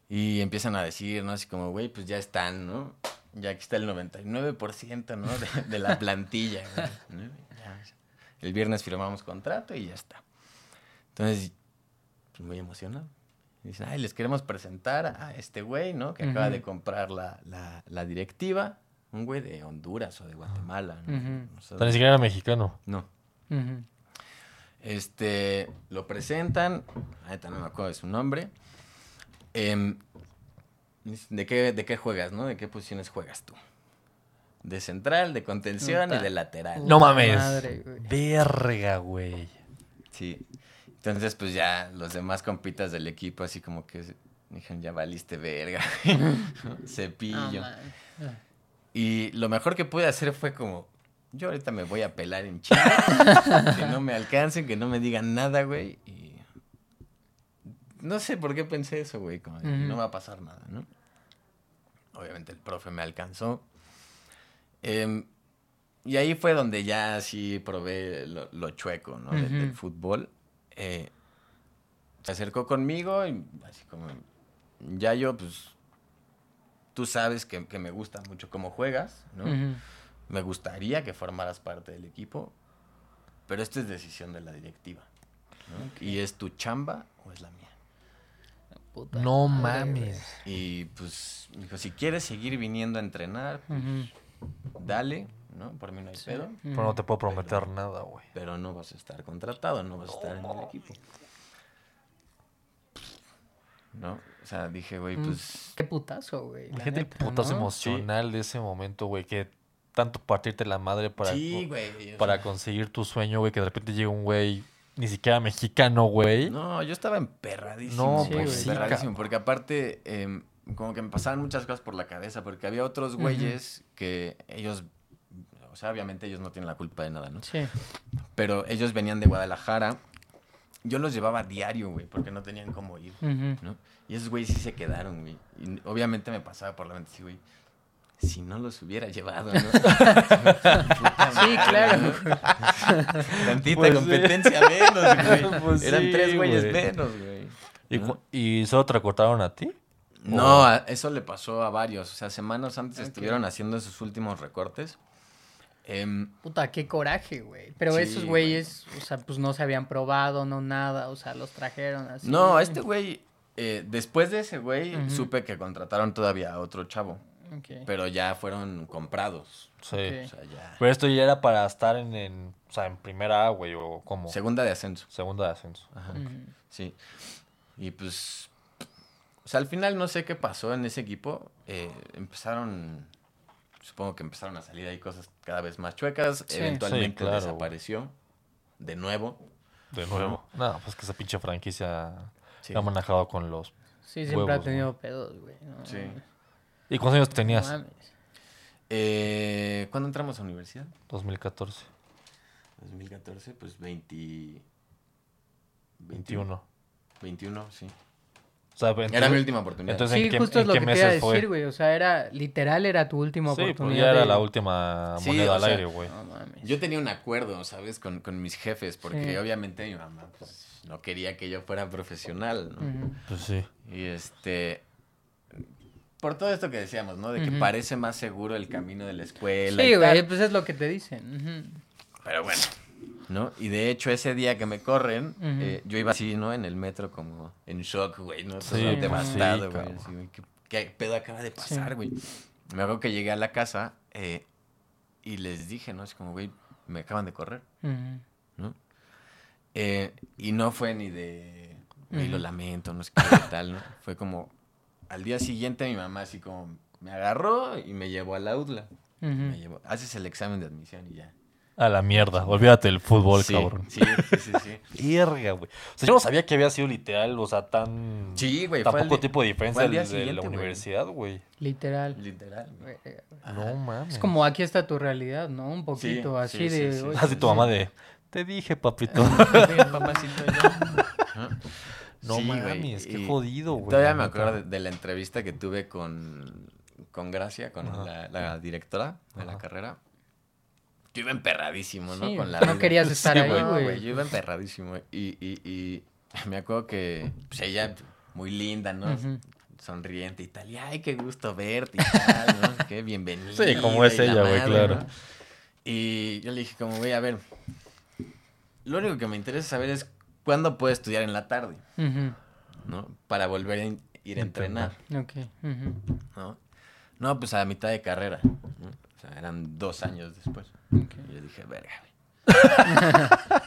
Y empiezan a decir, ¿no? Así como, güey, pues ya están, ¿no? Ya aquí está el 99%, ¿no? De, de la plantilla, güey. El viernes firmamos contrato y ya está. Entonces, pues muy emocionado. Dicen, ay, les queremos presentar a este güey, ¿no? Que acaba Ujú. de comprar la, la- la directiva. Un güey de Honduras o de Guatemala, ¿no? O sea, ni siquiera era mexicano. no. Este, lo presentan, ahorita no me acuerdo de su nombre. Em, ¿de, qué, ¿De qué juegas, no? ¿De qué posiciones juegas tú? De central, de contención y Puta. de lateral. No mames. madre, güey. Verga, güey. Sí. Entonces, pues ya los demás compitas del equipo, así como que dijeron, ya valiste verga. Cepillo. No, man. Y lo mejor que pude hacer fue como, yo ahorita me voy a pelar en chinga. que no me alcancen, que no me digan nada, güey. Y no sé por qué pensé eso, güey. Como, no va a pasar nada, ¿no? Obviamente el profe me alcanzó. Em, y ahí fue donde ya sí probé lo, lo chueco, ¿no? Del- del Ujú. fútbol. Eh, se acercó conmigo y así como, ya yo, pues, tú sabes que, que me gusta mucho cómo juegas, ¿no? Me gustaría que formaras parte del equipo, pero esto es decisión de la directiva. ¿no? ¿Y es tu chamba o es la mía? Puta No madre, mames. Y pues, me dijo, si quieres seguir viniendo a entrenar. Ujú. dale, ¿no? Por mí no hay Sí. pedo, Pero no te puedo prometer nada, güey. pero no vas a estar contratado, no vas a estar en el equipo. ¿No? O sea, dije, güey, Mm. pues... Qué putazo, güey. la el neta, putazo ¿no? emocional de ese momento, güey, que tanto partirte la madre para, sí, güey. para sea, conseguir tu sueño, güey, que de repente llega un güey, ni siquiera mexicano, güey. No, yo estaba emperradísimo. No, Sí, güey, güey. emperradísimo. Porque aparte, em, como que me pasaban muchas cosas por la cabeza. Porque había otros güeyes que ellos. O sea, obviamente ellos no tienen la culpa de nada, ¿no? Sí. Pero ellos venían de Guadalajara. Yo los llevaba a diario, güey, porque no tenían cómo ir. ¿no? Y esos güeyes sí se quedaron, güey. Y obviamente me pasaba por la mente, sí, güey. Si no los hubiera llevado, ¿no? Sí, claro. Tantita Pues sí. competencia menos, güey. Pues Eran sí, tres güeyes güey. menos, güey. ¿Y, ¿no? ¿Y solo te recortaron a ti? No, a- eso le pasó a varios. O sea, semanas antes estuvieron haciendo sus últimos recortes. Em, Puta, qué coraje, güey. Pero Sí, esos güeyes, o sea, pues no se habían probado, no nada. O sea, los trajeron así. no, a este güey, eh, después de ese güey, supe que contrataron todavía a otro chavo. Pero ya fueron comprados. Sí. O sea, ya. Pero esto ya era para estar en, en- o sea, en primera A, güey, o como Segunda de ascenso. segunda de ascenso. Ajá. Sí. Y pues. O sea, al final no sé qué pasó en ese equipo. Eh, empezaron. Supongo que empezaron a salir ahí cosas cada vez más chuecas. Sí. Eventualmente Sí, claro, güey. desapareció. De nuevo. De nuevo. No, pues que esa pinche franquicia Sí. la ha manejado con los... Sí, siempre ha tenido pedos, güey. No, Sí. ¿Y cuántos años tenías? Eh, ¿Cuándo entramos a universidad? 2014. 2014, pues 20... 21. 21, sí. O sea, entonces, Era mi última oportunidad. entonces, ¿en qué- justo en es lo qué que te iba a meses fue? decir, güey. O sea, era, literal, era tu última Sí, pues oportunidad. ya era de- la última moneda al sea, aire, güey. No mames. Yo tenía un acuerdo, ¿sabes? Con, con mis jefes, porque Sí. obviamente mi mamá pues, no quería que yo fuera profesional, ¿no? Pues sí. Y este... Por todo esto que decíamos, ¿no? De que parece más seguro el camino de la escuela. Sí, y güey, tal. pues es lo que te dicen. Pero bueno, ¿no? Y de hecho, ese día que me corren, eh, yo iba así, ¿no? En el metro como en shock, güey, ¿no? Sí, devastado, sí, güey. güey, ¿qué, qué pedo acaba de pasar, Sí. güey? Me acuerdo que llegué a la casa eh, y les dije, ¿no? Es como, güey, me acaban de correr. ¿no? Eh, y no fue ni de, güey, lo Ujú. lamento, no sé qué tal, ¿no? Fue como, al día siguiente mi mamá así como me agarró y me llevó a la UDLA. Ujú. Me llevó, haces el examen de admisión y ya. A la mierda. Olvídate del fútbol, sí, cabrón. Sí, sí, sí, sí. Güey. O sea, yo no sabía que había sido literal, o sea, tan... Sí, güey. Tan poco tipo de diferencia de, de la universidad, güey. Literal. Literal. güey. Verga, güey. No mames. Es como aquí está tu realidad, ¿no? Un poquito Sí, así sí, de... sí, sí. oye, Así tu sí. mamá de... Te dije, papito. Papacito. No Sí, güey, mames, qué jodido, güey. Todavía me acuerdo de, de la entrevista que tuve con, con Gracia, con la, la directora de la carrera. Yo iba emperradísimo, ¿no? Sí, Con la no vida. querías estar Sí, ahí, no, güey. Yo iba emperradísimo. Y, y, y me acuerdo que pues, ella, muy linda, ¿no? Sonriente y tal. Y ay, qué gusto verte y tal, ¿no? Qué bienvenida. Sí, como es la ella, güey, claro. ¿no? Y yo le dije, como, güey, a ver. Lo único que me interesa saber es cuándo puedo estudiar en la tarde. ¿no? Para volver a ir a entrenar. Ok. ¿no? No, pues a mitad de carrera. ¿no? O sea, eran dos años después. Y yo dije, verga, güey.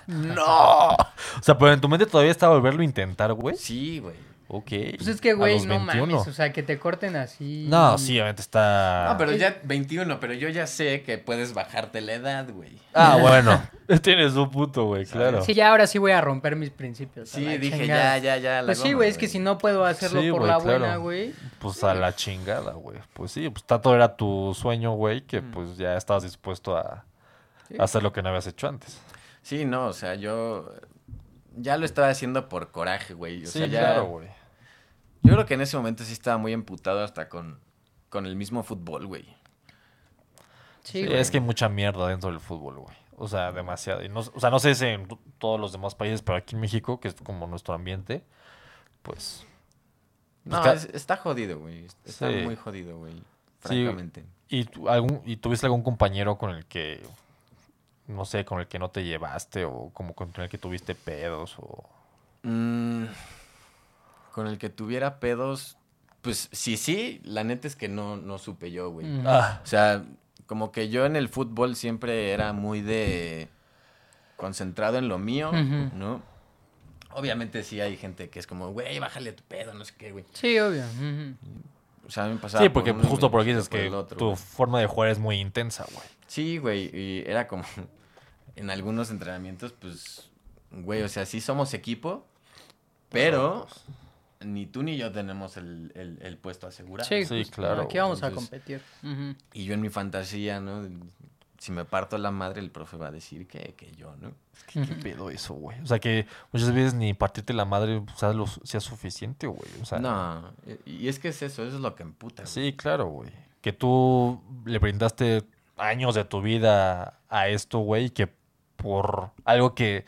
¡No! O sea, pero en tu mente todavía está volverlo a intentar, güey. Sí, güey. Ok. Pues es que, A güey, los no 21. mames. O sea, que te corten así. No, sí, obviamente está. No, pero ya 21, pero yo ya sé que puedes bajarte la edad, güey. Ah, bueno. Tienes un puto, güey, claro. Sí, ya ahora sí voy a romper mis principios. Sí, dije, chingada. ya, ya, ya. la Pues sí, güey, es que si no puedo hacerlo Sí, por güey, la claro. buena, güey. Pues a la chingada, güey. Pues sí, pues tanto era tu sueño, güey, que Mm. pues ya estabas dispuesto a Sí. hacer lo que no habías hecho antes. Sí, no, o sea, yo ya lo estaba haciendo por coraje, güey. O sí, sea, ya... claro, güey. Yo creo que en ese momento sí estaba muy emputado hasta con, con el mismo fútbol, güey. Sí, Sí, güey. es que hay mucha mierda dentro del fútbol, güey. O sea, demasiado. Y no, o sea, no sé si en todos los demás países, pero aquí en México, que es como nuestro ambiente, pues... No, ca- es- está jodido, güey. Está Sí. muy jodido, güey. Sí. Francamente. ¿Y, tú- algún, ¿Y tuviste algún compañero con el que, no sé, con el que no te llevaste o como con el que tuviste pedos o... Mm, con el que tuviera pedos, pues sí, sí, la neta es que no, no supe yo, güey. Mm. Ah, O sea, como que yo en el fútbol siempre era muy de concentrado en lo mío. ¿no? Obviamente sí hay gente que es como, güey, bájale tu pedo, no sé qué, güey. Sí, obvio. O sea, a mí me pasaba sí, porque por y justo por aquí dices que otro, tu güey. forma de jugar es muy intensa, güey. Sí, güey, y era como en algunos entrenamientos, pues, güey, o sea, sí somos equipo, pero ni tú ni yo tenemos el, el- el puesto asegurado. Sí, Sí, claro, Aquí vamos a competir. Y yo en mi fantasía, ¿no? Si me parto la madre, el profe va a decir que, que yo, ¿no? ¿Qué, qué pedo eso, güey? O sea, que muchas veces ni partirte la madre o sea, lo- sea suficiente, güey. O sea, No, y es que es eso, eso es lo que emputa. güey. Sí, claro, güey. Que tú le brindaste años de tu vida a esto, güey, y que por algo que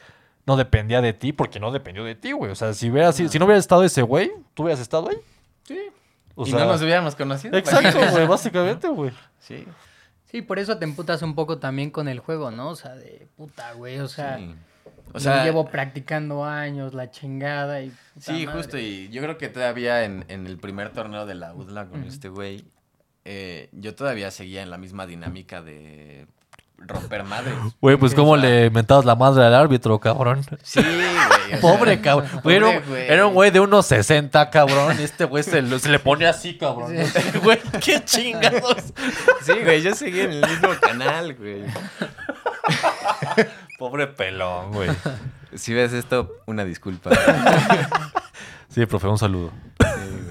no dependía de ti, porque no dependió de ti, güey. O sea, si, hubiera, si, si no hubiera estado ese güey, ¿tú hubieras estado ahí? Sí. O y sea, no nos hubiéramos conocido. Exacto, güey, básicamente, güey. Sí. Sí, por eso te emputas un poco también con el juego, ¿no? O sea, de puta, güey. O sea, sí. O sea, llevo practicando años, la chingada y. Sí, madre. justo, y yo creo que todavía en, en el primer torneo de la UDLA con este güey, eh, yo todavía seguía en la misma dinámica de romper madres. Güey, pues cómo le mentabas la madre al árbitro, cabrón. Sí, güey. Pobre cabrón. Era, un- güey. era un güey de unos 60, cabrón. Y este güey se, lo- se le pone así, cabrón. Güey, qué chingados. Sí, güey, yo seguía en el mismo canal, güey. Pobre pelón, güey. Si ves esto, una disculpa. Sí, profe, un saludo. Sí, güey,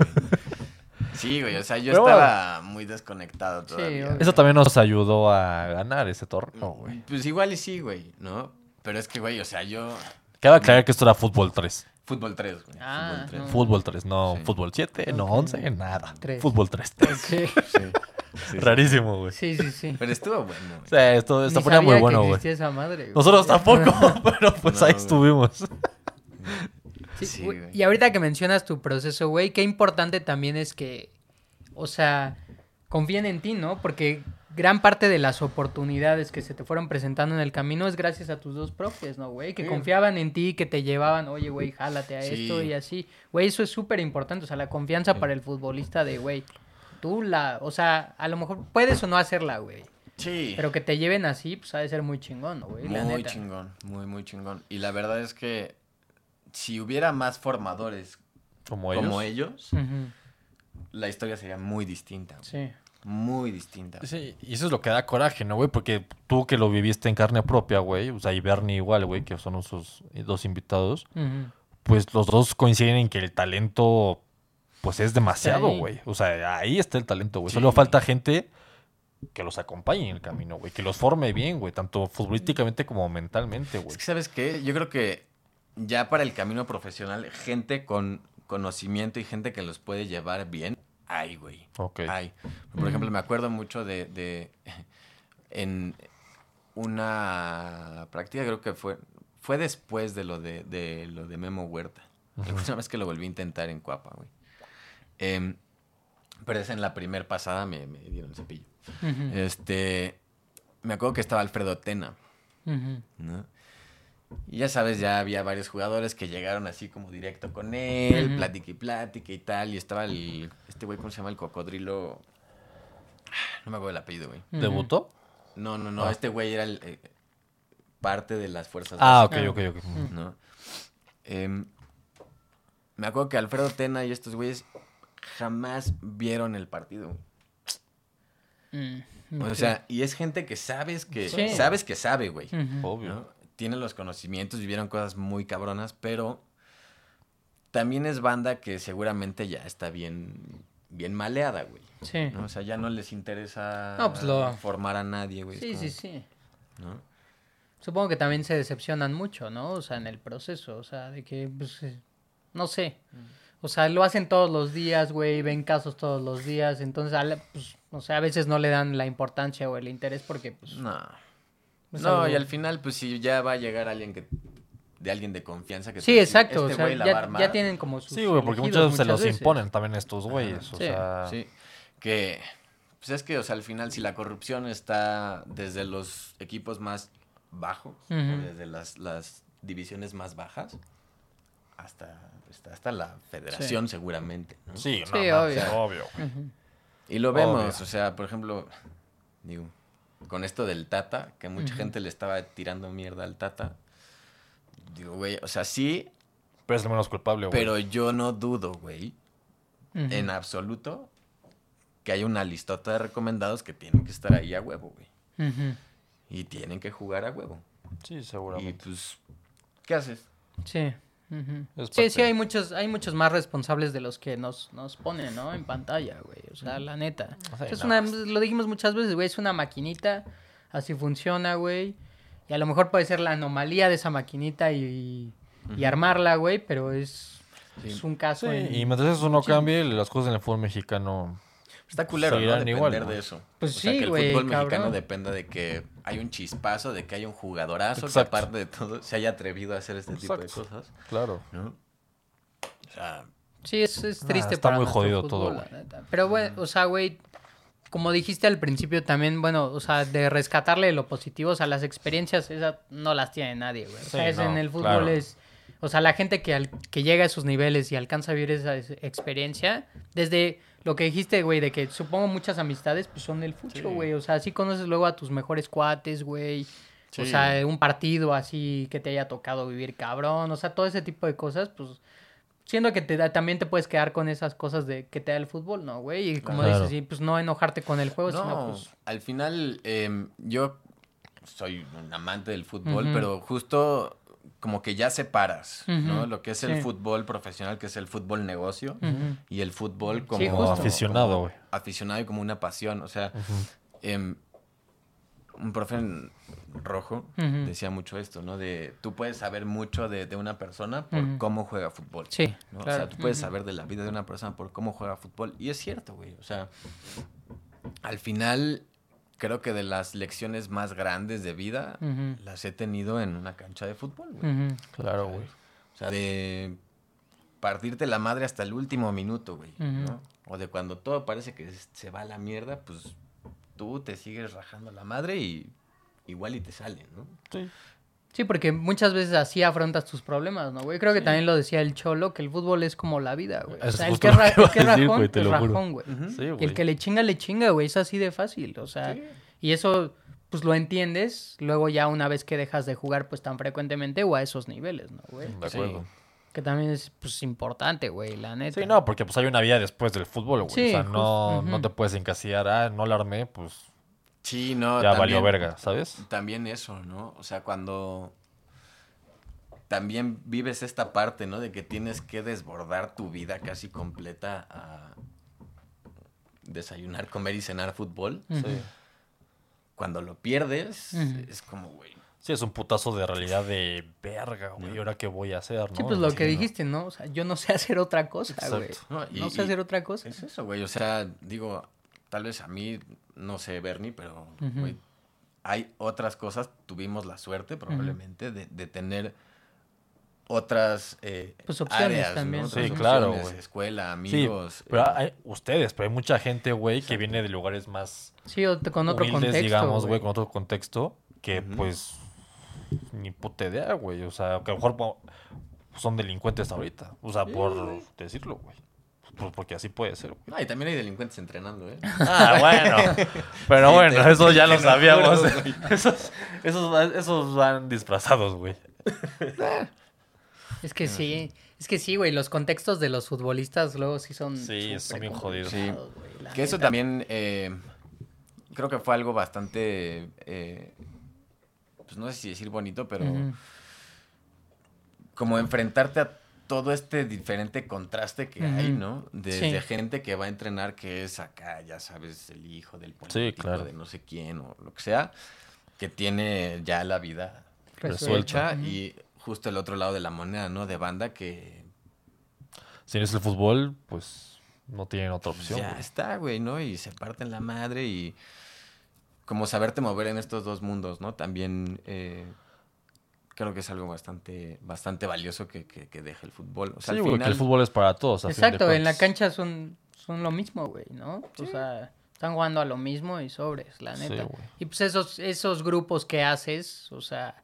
o sea, yo Pero estaba muy desconectado todavía. obvio. Eso también nos ayudó a ganar ese torneo, güey. Pues igual y sí, güey, ¿no? Pero es que, güey, o sea, yo... Cabe aclarar que esto era fútbol 3. Fútbol 3, güey. Ah, fútbol 3. no. Fútbol 3, no Sí. fútbol 7, no Ok. 11, nada. Tres. Fútbol 3. Ok. Sí, sí, sí. Rarísimo, güey. Sí, sí, sí. Pero estuvo bueno, O güey. sea, esto, esto ponía muy bueno, güey. existía esa madre, güey. Nosotros tampoco, pero pues No, ahí güey. estuvimos. Sí, Sí, güey. güey. Y ahorita que mencionas tu proceso, güey, qué importante también es que, o sea, confíen en ti, ¿no? Porque gran parte de las oportunidades que se te fueron presentando en el camino es gracias a tus dos profes, ¿no, güey? Que Sí. confiaban en ti, que te llevaban, oye, güey, jálate a Sí. esto y así. Güey, eso es súper importante, o sea, la confianza Sí. para el futbolista de, güey, tú la, o sea, a lo mejor puedes o no hacerla, güey. Sí. Pero que te lleven así, pues ha de ser muy chingón, ¿no, güey? La Muy neta. chingón, muy, muy chingón. Y la verdad es que si hubiera más formadores Como ellos. como ellos, Ujú, la historia sería muy distinta. güey. Sí. Muy distinta. güey. Sí, y eso es lo que da coraje, ¿no, güey? Porque tú que lo viviste en carne propia, güey, o sea, y Bernie igual, güey, que son nuestros dos invitados, pues los dos coinciden en que el talento, pues es demasiado, güey. O sea, ahí está el talento, güey. Sí. Solo falta gente que los acompañe en el camino, güey, que los forme bien, güey, tanto futbolísticamente como mentalmente, güey. Es que, ¿sabes qué? Yo creo que ya para el camino profesional, gente con conocimiento y gente que los puede llevar bien, hay, güey. Ok. Hay. Por ejemplo, me acuerdo mucho de, de en, una práctica, creo que fue, fue después de lo de, de lo de Memo Huerta. La última vez que lo volví a intentar en Cuapa, güey. Em, pero es en la primer pasada me, me dieron cepillo. Este, me acuerdo que estaba Alfredo Tena, ujú. ¿no? Y ya sabes, ya había varios jugadores que llegaron así como directo con él, plática y plática y tal. Y estaba el, este güey, ¿cómo se llama? El cocodrilo. No me acuerdo el apellido, güey. ¿Debutó? No, no, no, Ah. este güey era el, eh, parte de las fuerzas Ah, ok, básicas, ok, ok. ¿no? Em, me acuerdo que Alfredo Tena y estos güeyes jamás vieron el partido. güey. Mm, O sea, y es gente que sabes que Sí. sabes que sabe, güey. Obvio. ¿no? Tienen los conocimientos, vivieron cosas muy cabronas, pero también es banda que seguramente ya está bien, bien maleada, güey. Sí. ¿no? O sea, ya no les interesa No, pues lo- formar a nadie, güey. Sí, como, sí, sí. ¿no? Supongo que también se decepcionan mucho, ¿no? O sea, en el proceso, o sea, de que, pues, eh, no sé. O sea, lo hacen todos los días, güey, ven casos todos los días, entonces, pues, o sea, a veces no le dan la importancia o el interés porque, pues, No. Es No, algo- y al final, pues si ya va a llegar alguien que de alguien de confianza que te Sí, va a decir, exacto, "Este o sea, ya, armar". ya tienen como sus Sí, güey, porque muchos se los veces. imponen también estos güeyes. O Sí. sea, Sí, que pues es que, o sea, al final si la corrupción está desde los equipos más bajos, o desde las, las divisiones más bajas, hasta, hasta, hasta la federación seguramente, ¿no? sí, no, Sí, no, obvio. Y lo vemos, Obvio. o sea, por ejemplo, digo, con esto del Tata, que mucha gente le estaba tirando mierda al Tata, digo, güey, o sea, sí, Pero es el menos culpable, güey. pero yo no dudo, güey, en absoluto que hay una listota de recomendados que tienen que estar ahí a huevo, güey. Y tienen que jugar a huevo. Sí, Y seguramente. pues, ¿qué haces? Sí. Sí, sí, hay muchos, hay muchos más responsables de los que nos, nos ponen, ¿no? En pantalla, güey. O sea, la neta. Es no, una, es- lo dijimos muchas veces, güey, es una maquinita, así funciona, güey. Y a lo mejor puede ser la anomalía de esa maquinita y, y armarla, güey, pero es, Sí. es un caso. Sí, en- y mientras eso no cambie, las cosas en el fútbol mexicano. Está culero, ¿no? Depender igual, ¿no? de eso. Pues o sea, sí, que el fútbol mexicano dependa de que hay un chispazo, de que hay un jugadorazo Exacto. que aparte de todo se haya atrevido a hacer este tipo de cosas, Claro. ¿no? O sea, Sí, es, es Ah, triste está para muy jodido fútbol, todo, güey. Pero, bueno, o sea, güey, como dijiste al principio también, bueno, o sea, de rescatarle lo positivo, o sea, las experiencias esas no las tiene nadie, güey. O sea, Sí, es no, en el fútbol claro. es... O sea, la gente que, al- que llega a esos niveles y alcanza a vivir esa es- experiencia, desde lo que dijiste, güey, de que supongo muchas amistades, pues son del fucho, Sí. güey. O sea, así conoces luego a tus mejores cuates, güey. O Sí. sea, un partido así que te haya tocado vivir cabrón. O sea, todo ese tipo de cosas, pues siendo que te da, también te puedes quedar con esas cosas de que te da el fútbol, ¿no, güey? Y como Claro. dices, sí, pues no enojarte con el juego, sino no, pues... al final em, yo soy un amante del fútbol, pero justo como que ya separas, ¿no? Lo que es el fútbol profesional, que es el fútbol negocio, y el fútbol como, Sí, Como justo. aficionado, güey. aficionado y como una pasión. O sea, em, un profe en rojo decía mucho esto, ¿no? De tú puedes saber mucho de, de una persona por cómo juega fútbol. Sí, ¿no? O claro. sea, tú puedes saber de la vida de una persona por cómo juega fútbol. Y es cierto, güey. O sea, al final creo que de las lecciones más grandes de vida las he tenido en una cancha de fútbol, güey. Claro, güey. O sea, de partirte la madre hasta el último minuto, güey. O de cuando todo parece que se va a la mierda, pues tú te sigues rajando la madre y igual y te sale, ¿no? Sí. Sí, porque muchas veces así afrontas tus problemas, ¿no, güey? Creo que también lo decía el Cholo, que el fútbol es como la vida, güey. O Es sea, el que, ra- que iba el que a es decir, rajón, güey, te es lo juro. rajón, güey. Sí, Y güey. el que le chinga, le chinga, güey. Es así de fácil. O sea, Sí. y eso, pues lo entiendes luego ya una vez que dejas de jugar, pues tan frecuentemente o a esos niveles, ¿no, güey? De acuerdo. Sí. Que también es, pues, importante, güey, la neta. Sí, no, porque pues hay una vida después del fútbol, güey. Sí, o sea, no, no te puedes encasillar, ah, no la armé, pues Sí, no. ya también- valió verga, ¿sabes? También eso, ¿no? O sea, cuando también vives esta parte, ¿no? De que tienes que desbordar tu vida casi completa a desayunar, comer y cenar fútbol. Ujú. Cuando lo pierdes, es como, güey. Sí, es un putazo de realidad de verga, güey. ¿Y ahora qué voy a hacer, no? Sí, pues lo Sí, que no. dijiste, ¿no? O sea, yo no sé hacer otra cosa, güey. No, y- No sé hacer otra cosa. Es eso, güey. O sea, digo, tal vez a mí, no sé, Bernie, pero, güey, hay otras cosas, tuvimos la suerte probablemente de, de tener otras eh, Pues opciones áreas, también. ¿no? Sí, Otras claro, güey. Escuela, Sí, amigos. pero eh, hay ustedes, pero hay mucha gente, güey, que viene de lugares más Sí, o te- con otro humildes, contexto. digamos, güey. con otro contexto, que pues ni puta idea, güey. O sea, que a lo mejor son delincuentes ahorita. O sea, por decirlo, güey. Pues porque así puede ser, güey. no, y también hay delincuentes entrenando, ¿eh? Ah, bueno. Pero Sí, bueno, te- eso ya lo sabíamos. juro, esos, esos, van- esos van disfrazados, güey. Es que sí, es que sí, güey, los contextos de los futbolistas luego sí son Sí, son bien jodidos. güey, la Que eso también eh, creo que fue algo bastante, eh, pues no sé si decir bonito, pero como enfrentarte a todo este diferente contraste que hay. ¿no? Desde Sí. gente que va a entrenar que es acá, ya sabes, el hijo del político, claro. de no sé quién o lo que sea, que tiene ya la vida Resuelta. y justo el otro lado de la moneda, ¿no? De banda que Si no es el fútbol, pues no tienen otra opción. ya güey. está, güey, ¿no? Y se parten la madre y como saberte mover en estos dos mundos, ¿no? También eh, creo que es algo bastante, bastante valioso que, que, que deje el fútbol. O sea, Sí, al que final, el fútbol es para todos. a fin de Exacto, en la cancha son, son lo mismo, güey, ¿no? O sea, están jugando a lo mismo y sobres, la neta. y pues esos, esos grupos que haces, o sea,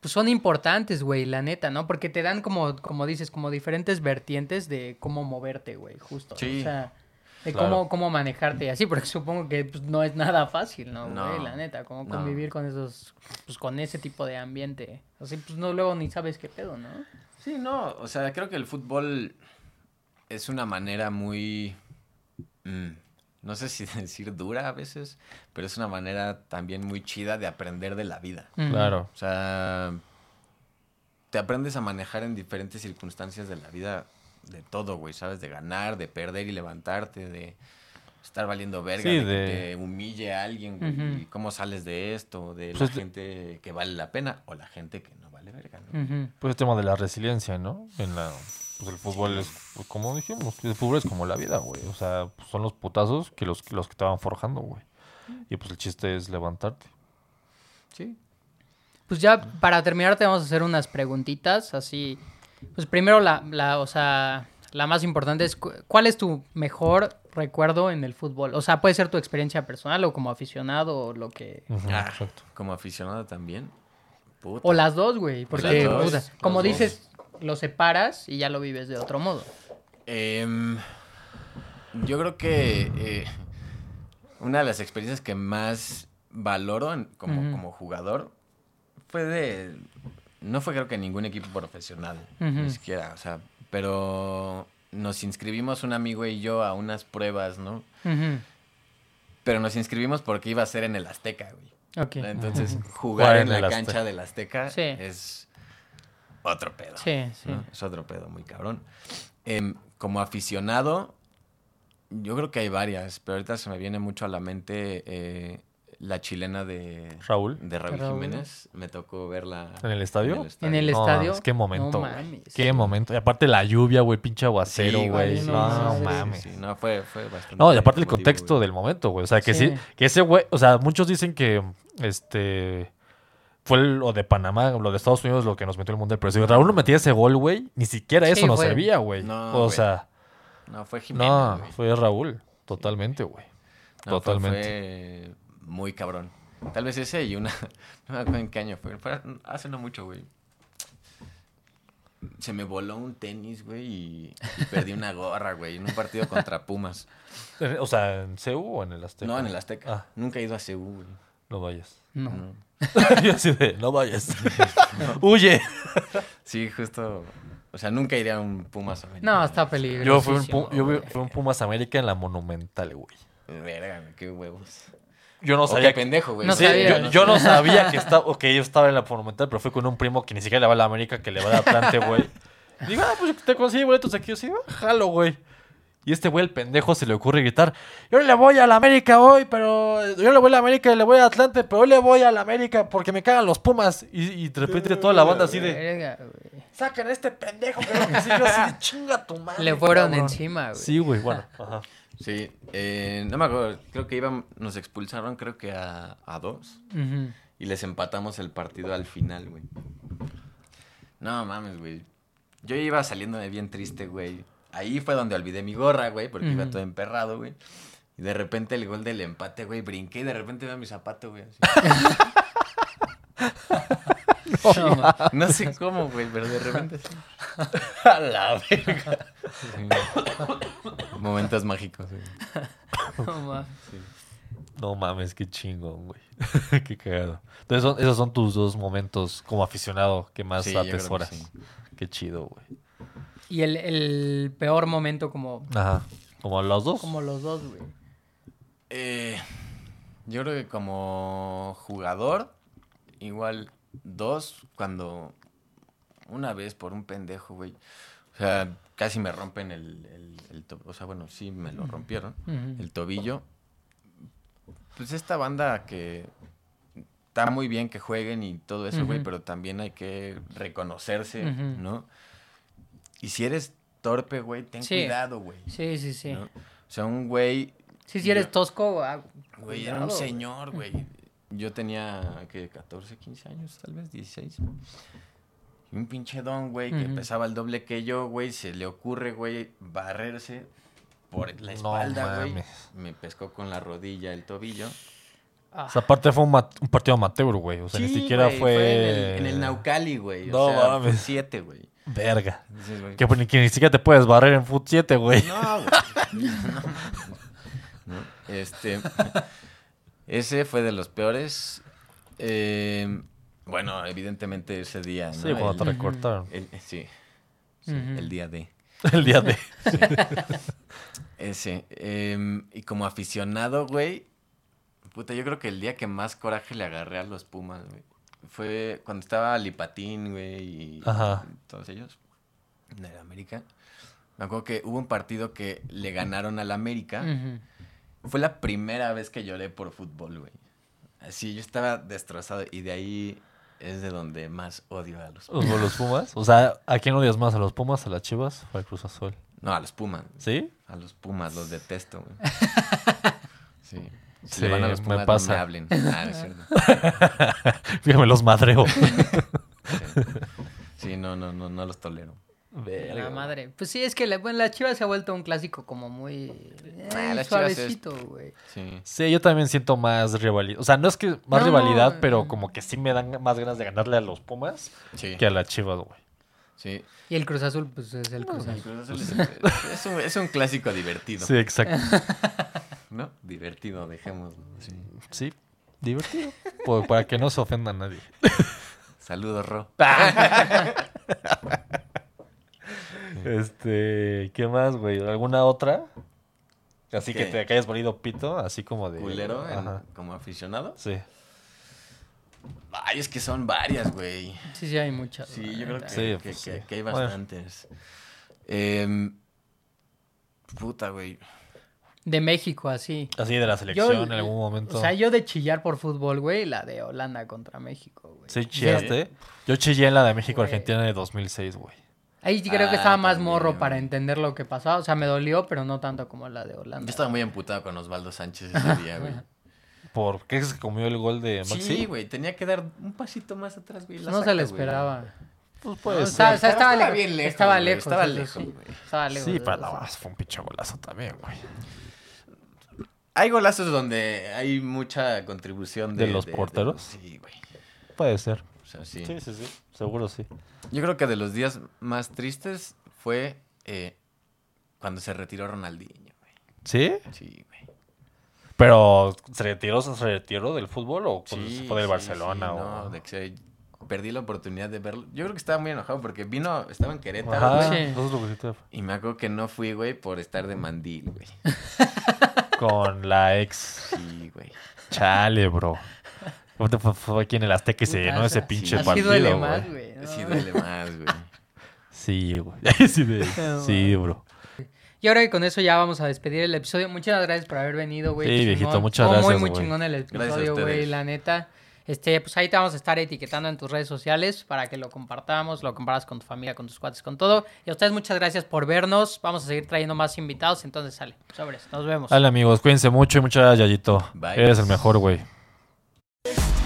pues son importantes, güey, la neta, ¿no? Porque te dan como, como dices, como diferentes vertientes de cómo moverte, güey, justo. Sí. O sea, de Claro. cómo, cómo manejarte y así, porque supongo que pues, no es nada fácil, ¿no, No, güey? La neta, cómo no. convivir con esos, pues con ese tipo de ambiente. Así, pues no, luego ni sabes qué pedo, ¿no? Sí, no, o sea, creo que el fútbol es una manera muy, mm, no sé si decir dura a veces, pero es una manera también muy chida de aprender de la vida. Claro. O sea, te aprendes a manejar en diferentes circunstancias de la vida de todo, güey, ¿sabes? De ganar, de perder y levantarte, de estar valiendo verga, Sí, de, que te humille a alguien, güey, y cómo sales de esto, de Pues la gente que vale la pena o la gente que no vale verga, ¿no? Pues el tema de la resiliencia, ¿no? En la, pues el fútbol es, pues, como dijimos, el fútbol es como la vida, güey. O sea, pues, son los putazos que los, los que te van forjando, güey. Y pues el chiste es levantarte. Sí. Pues ya para terminar te vamos a hacer unas preguntitas, así. Pues primero la, la, o sea, la más importante es cu- ¿cuál es tu mejor recuerdo en el fútbol? O sea, puede ser tu experiencia personal o como aficionado o lo que... Ah, exacto. como aficionado también. Puta. O las dos, güey, porque dos, puta, como dos. dices, lo separas y ya lo vives de otro modo. Em, yo creo que eh, una de las experiencias que más valoro en- como, como jugador fue de... No fue creo que ningún equipo profesional, ni siquiera, o sea, pero nos inscribimos un amigo y yo a unas pruebas, ¿no? Pero nos inscribimos porque iba a ser en el Azteca, güey. Ok. Entonces, jugar en en la cancha Azteca. del Azteca Sí. es otro pedo. Sí, sí. ¿no? Es otro pedo muy cabrón. Em, como aficionado, yo creo que hay varias, pero ahorita se me viene mucho a la mente eh, la chilena de Raúl. de Raúl Raúl. Jiménez. Me tocó verla ¿En el estadio? En el No, estadio. qué momento, No mames. Qué momento. Y aparte la lluvia, güey, pinche aguacero, Sí, güey. no, no, sí, mames. Sí, no, fue, fue bastante. No, y aparte el contexto güey. del momento, güey. O sea, que sí. Sí. que ese güey, o sea, muchos dicen que este fue lo de Panamá, lo de Estados Unidos lo que nos metió el mundial. Pero si Raúl no metía ese gol, güey, ni siquiera Sí, eso nos servía, güey. No, o güey. sea, No, fue Jiménez. no, güey. fue Raúl. Totalmente, güey. No, fue- Totalmente. Fue, muy cabrón. Tal vez ese y una. No me acuerdo en qué año fue. fue hace no mucho, güey. Se me voló un tenis, güey, y, y perdí una gorra, güey, en un partido contra Pumas. O sea, ¿en CEU o en el Azteca? No, en el Azteca. Ah, Nunca he ido a Ceú, güey. no vayas. No. No. Yo así de, no vayas. Huye. Sí, justo. O sea, nunca iría a un Pumas América. No, está peligroso. Yo fui un, Pu- yo fui- fui un Pumas América en la Monumental, güey. Verga, güey, qué huevos. Yo no sabía qué pendejo, güey. No Sí, sabía. yo, yo no sabía que estaba, ok, yo estaba en la Monumental, pero fui con un primo que ni siquiera le va a la América, que le va al Atlante, güey. Digo, ah, pues te conseguí boletos aquí, yo sí, ah, jalo, güey. Y este güey, el pendejo, se le ocurre gritar, yo le voy a la América hoy, pero yo le voy a la América y le voy a Atlante, pero yo le voy a la América porque me cagan los Pumas. Y, y de repente toda la banda así de, saquen a este pendejo, que no que sí, yo así de chinga tu madre. Le fueron cabrón". encima, güey. Sí, güey, bueno, ajá. Sí, eh, no me acuerdo, creo que iban, nos expulsaron creo que a, a dos y les empatamos el partido al final, güey. No mames, güey. Yo iba saliéndome bien triste, güey. Ahí fue donde olvidé mi gorra, güey, porque iba todo emperrado, güey. Y de repente el gol del empate, güey, brinqué y de repente veo mi zapato, güey. así. No, sé cómo, güey, pero de repente sí. A la verga. Momentos mágicos, güey. no, ma. No mames, qué chingón, güey. qué cagado. Entonces, son- esos son tus dos momentos como aficionado que más Sí, que atesoras. sí. Qué chido, güey. Y el, el peor momento como, Ajá. ¿Como los dos? como los dos, güey. Eh, yo creo que como jugador, igual dos, cuando una vez por un pendejo, güey. O sea, casi me rompen el, el, el O sea, bueno, sí me lo rompieron. El tobillo. Pues esta banda que está muy bien que jueguen y todo eso, güey, pero también hay que reconocerse. ¿no? Y si eres torpe, güey, ten Sí. cuidado, güey. Sí, sí, sí. ¿no? O sea, un güey Sí, si eres tosco, ah, Güey, era un señor, güey. Yo tenía, ¿qué? 14, 15 años, tal vez, 16. Y un pinche don, güey, que Ujú. pesaba el doble que yo, güey, se le ocurre, güey, barrerse por la espalda, güey. Me pescó con la rodilla el tobillo. Ah, O sea, aparte fue un, mat- un partido amateur, güey. O sea, ni siquiera fue... en, el, en el Naucali, güey. No o sea, mames. siete, güey. Verga. Dices, güey, Que, pues, ni- que ni siquiera te puedes barrer en Foot 7, güey. No, güey. No, Este. Ese fue de los peores. Eh, bueno, evidentemente ese día. ¿no? Sí, cuando te recortaron. el- sí. Sí, el día de. El día de... Ese. eh, y como aficionado, güey. Puta, yo creo que el día que más coraje le agarré a los Pumas, güey. Fue cuando estaba Lipatín, güey, y Ajá. todos ellos. De la América. Me acuerdo que hubo un partido que le ganaron al América. ujú. Fue la primera vez que lloré por fútbol, güey. Así, yo estaba destrozado y de ahí es de donde más odio a los ¿Los, los Pumas? O sea, ¿a quién odias más? ¿A los Pumas, a las Chivas o al Cruz Azul? No, a los Pumas. ¿Sí? A los Pumas, los detesto, güey. Sí. Si Sí, le van a los me Pumas, no pasa. me hablen. Ah, no es cierto. Fíjame, los madreo. Sí. Sí, no, no, no, no los tolero. La madre. Pues sí, es que la, bueno, la Chivas se ha vuelto un clásico como muy eh, Ah, suavecito, güey. Sí. Sí, yo también siento más rivalidad. O sea, no es que más No, rivalidad, pero como que sí me dan más ganas de ganarle a los Pumas Sí. que a las Chivas, güey. Sí. Y el Cruz Azul, pues es el Cruz El Azul. Cruz Azul es, es un, es un clásico divertido. Sí, exacto. ¿No? Divertido, dejémoslo. Sí. Sí, divertido. Para que no se ofenda a nadie. Saludos, Ro. Este, ¿qué más, güey? ¿Alguna otra? Así que te que hayas valido pito, así como de. Culero en- como aficionado. Sí. Ay, es que son varias, güey. Sí, sí, hay muchas. Sí, yo creo que, Sí, que- pues que- sí. que hay Bueno. bastantes. Em, puta, güey. De México, así. Así de la selección Yo, en algún momento. O sea, yo de chillar por fútbol, güey, la de Holanda contra México, güey. Sí, chillaste. Yo chillé en la de México-Argentina de 2006, güey. Ahí sí creo que Ah, estaba más también, morro para entender lo que pasaba. O sea, me dolió, pero no tanto como la de Holanda. Yo estaba muy emputado con Osvaldo Sánchez ese día, güey. ¿Por qué que comió el gol de Maxi? Sí, güey. Tenía que dar un pasito más atrás, güey. la No se le güey. esperaba. Pues No, puede estaba, ser. o sea, estaba, Estaba lejos. bien lejos, Estaba güey, lejos. estaba lejos, sí. Estaba lejos. Sí, eso pero sí. no, fue un pinche golazo también, güey. Hay golazos donde hay mucha contribución de... ¿De los porteros? Sí, güey. Puede ser. Sea, sí. Sí, sí, sí. Seguro sí. Yo creo que de los días más tristes fue eh, cuando se retiró Ronaldinho, güey. ¿Sí? Sí, güey. Pero, ¿se retiró, se retiró del fútbol o cuando Sí, se fue del sí, Barcelona? sí, o... no, de que se- perdí la oportunidad de verlo. Yo creo que estaba muy enojado porque vino, estaba en Querétaro, Ajá, te- Y me acuerdo que no fui, güey, por estar de mandil, güey. Con la ex. Sí, güey. Chale, bro. ¿Cómo te fue, fue aquí en el Azteca y se llenó ese pinche así partido, duele güey? más, güey. ¿no? Sí duele más, güey. Sí, güey. sí, de- sí, bro. Y ahora que con eso ya vamos a despedir el episodio. Muchas gracias por haber venido, güey. Sí, qué viejito, chingón. muchas gracias, Muy, muy güey. chingón el episodio, güey, la neta. Este, pues ahí te vamos a estar etiquetando en tus redes sociales para que lo compartamos, lo compartas con tu familia, con tus cuates, con todo. Y a ustedes muchas gracias por vernos. Vamos a seguir trayendo más invitados, entonces sale. Sobres, nos vemos. Dale amigos, cuídense mucho y muchas gracias, Yayito. Bye. Eres el mejor, güey. We'll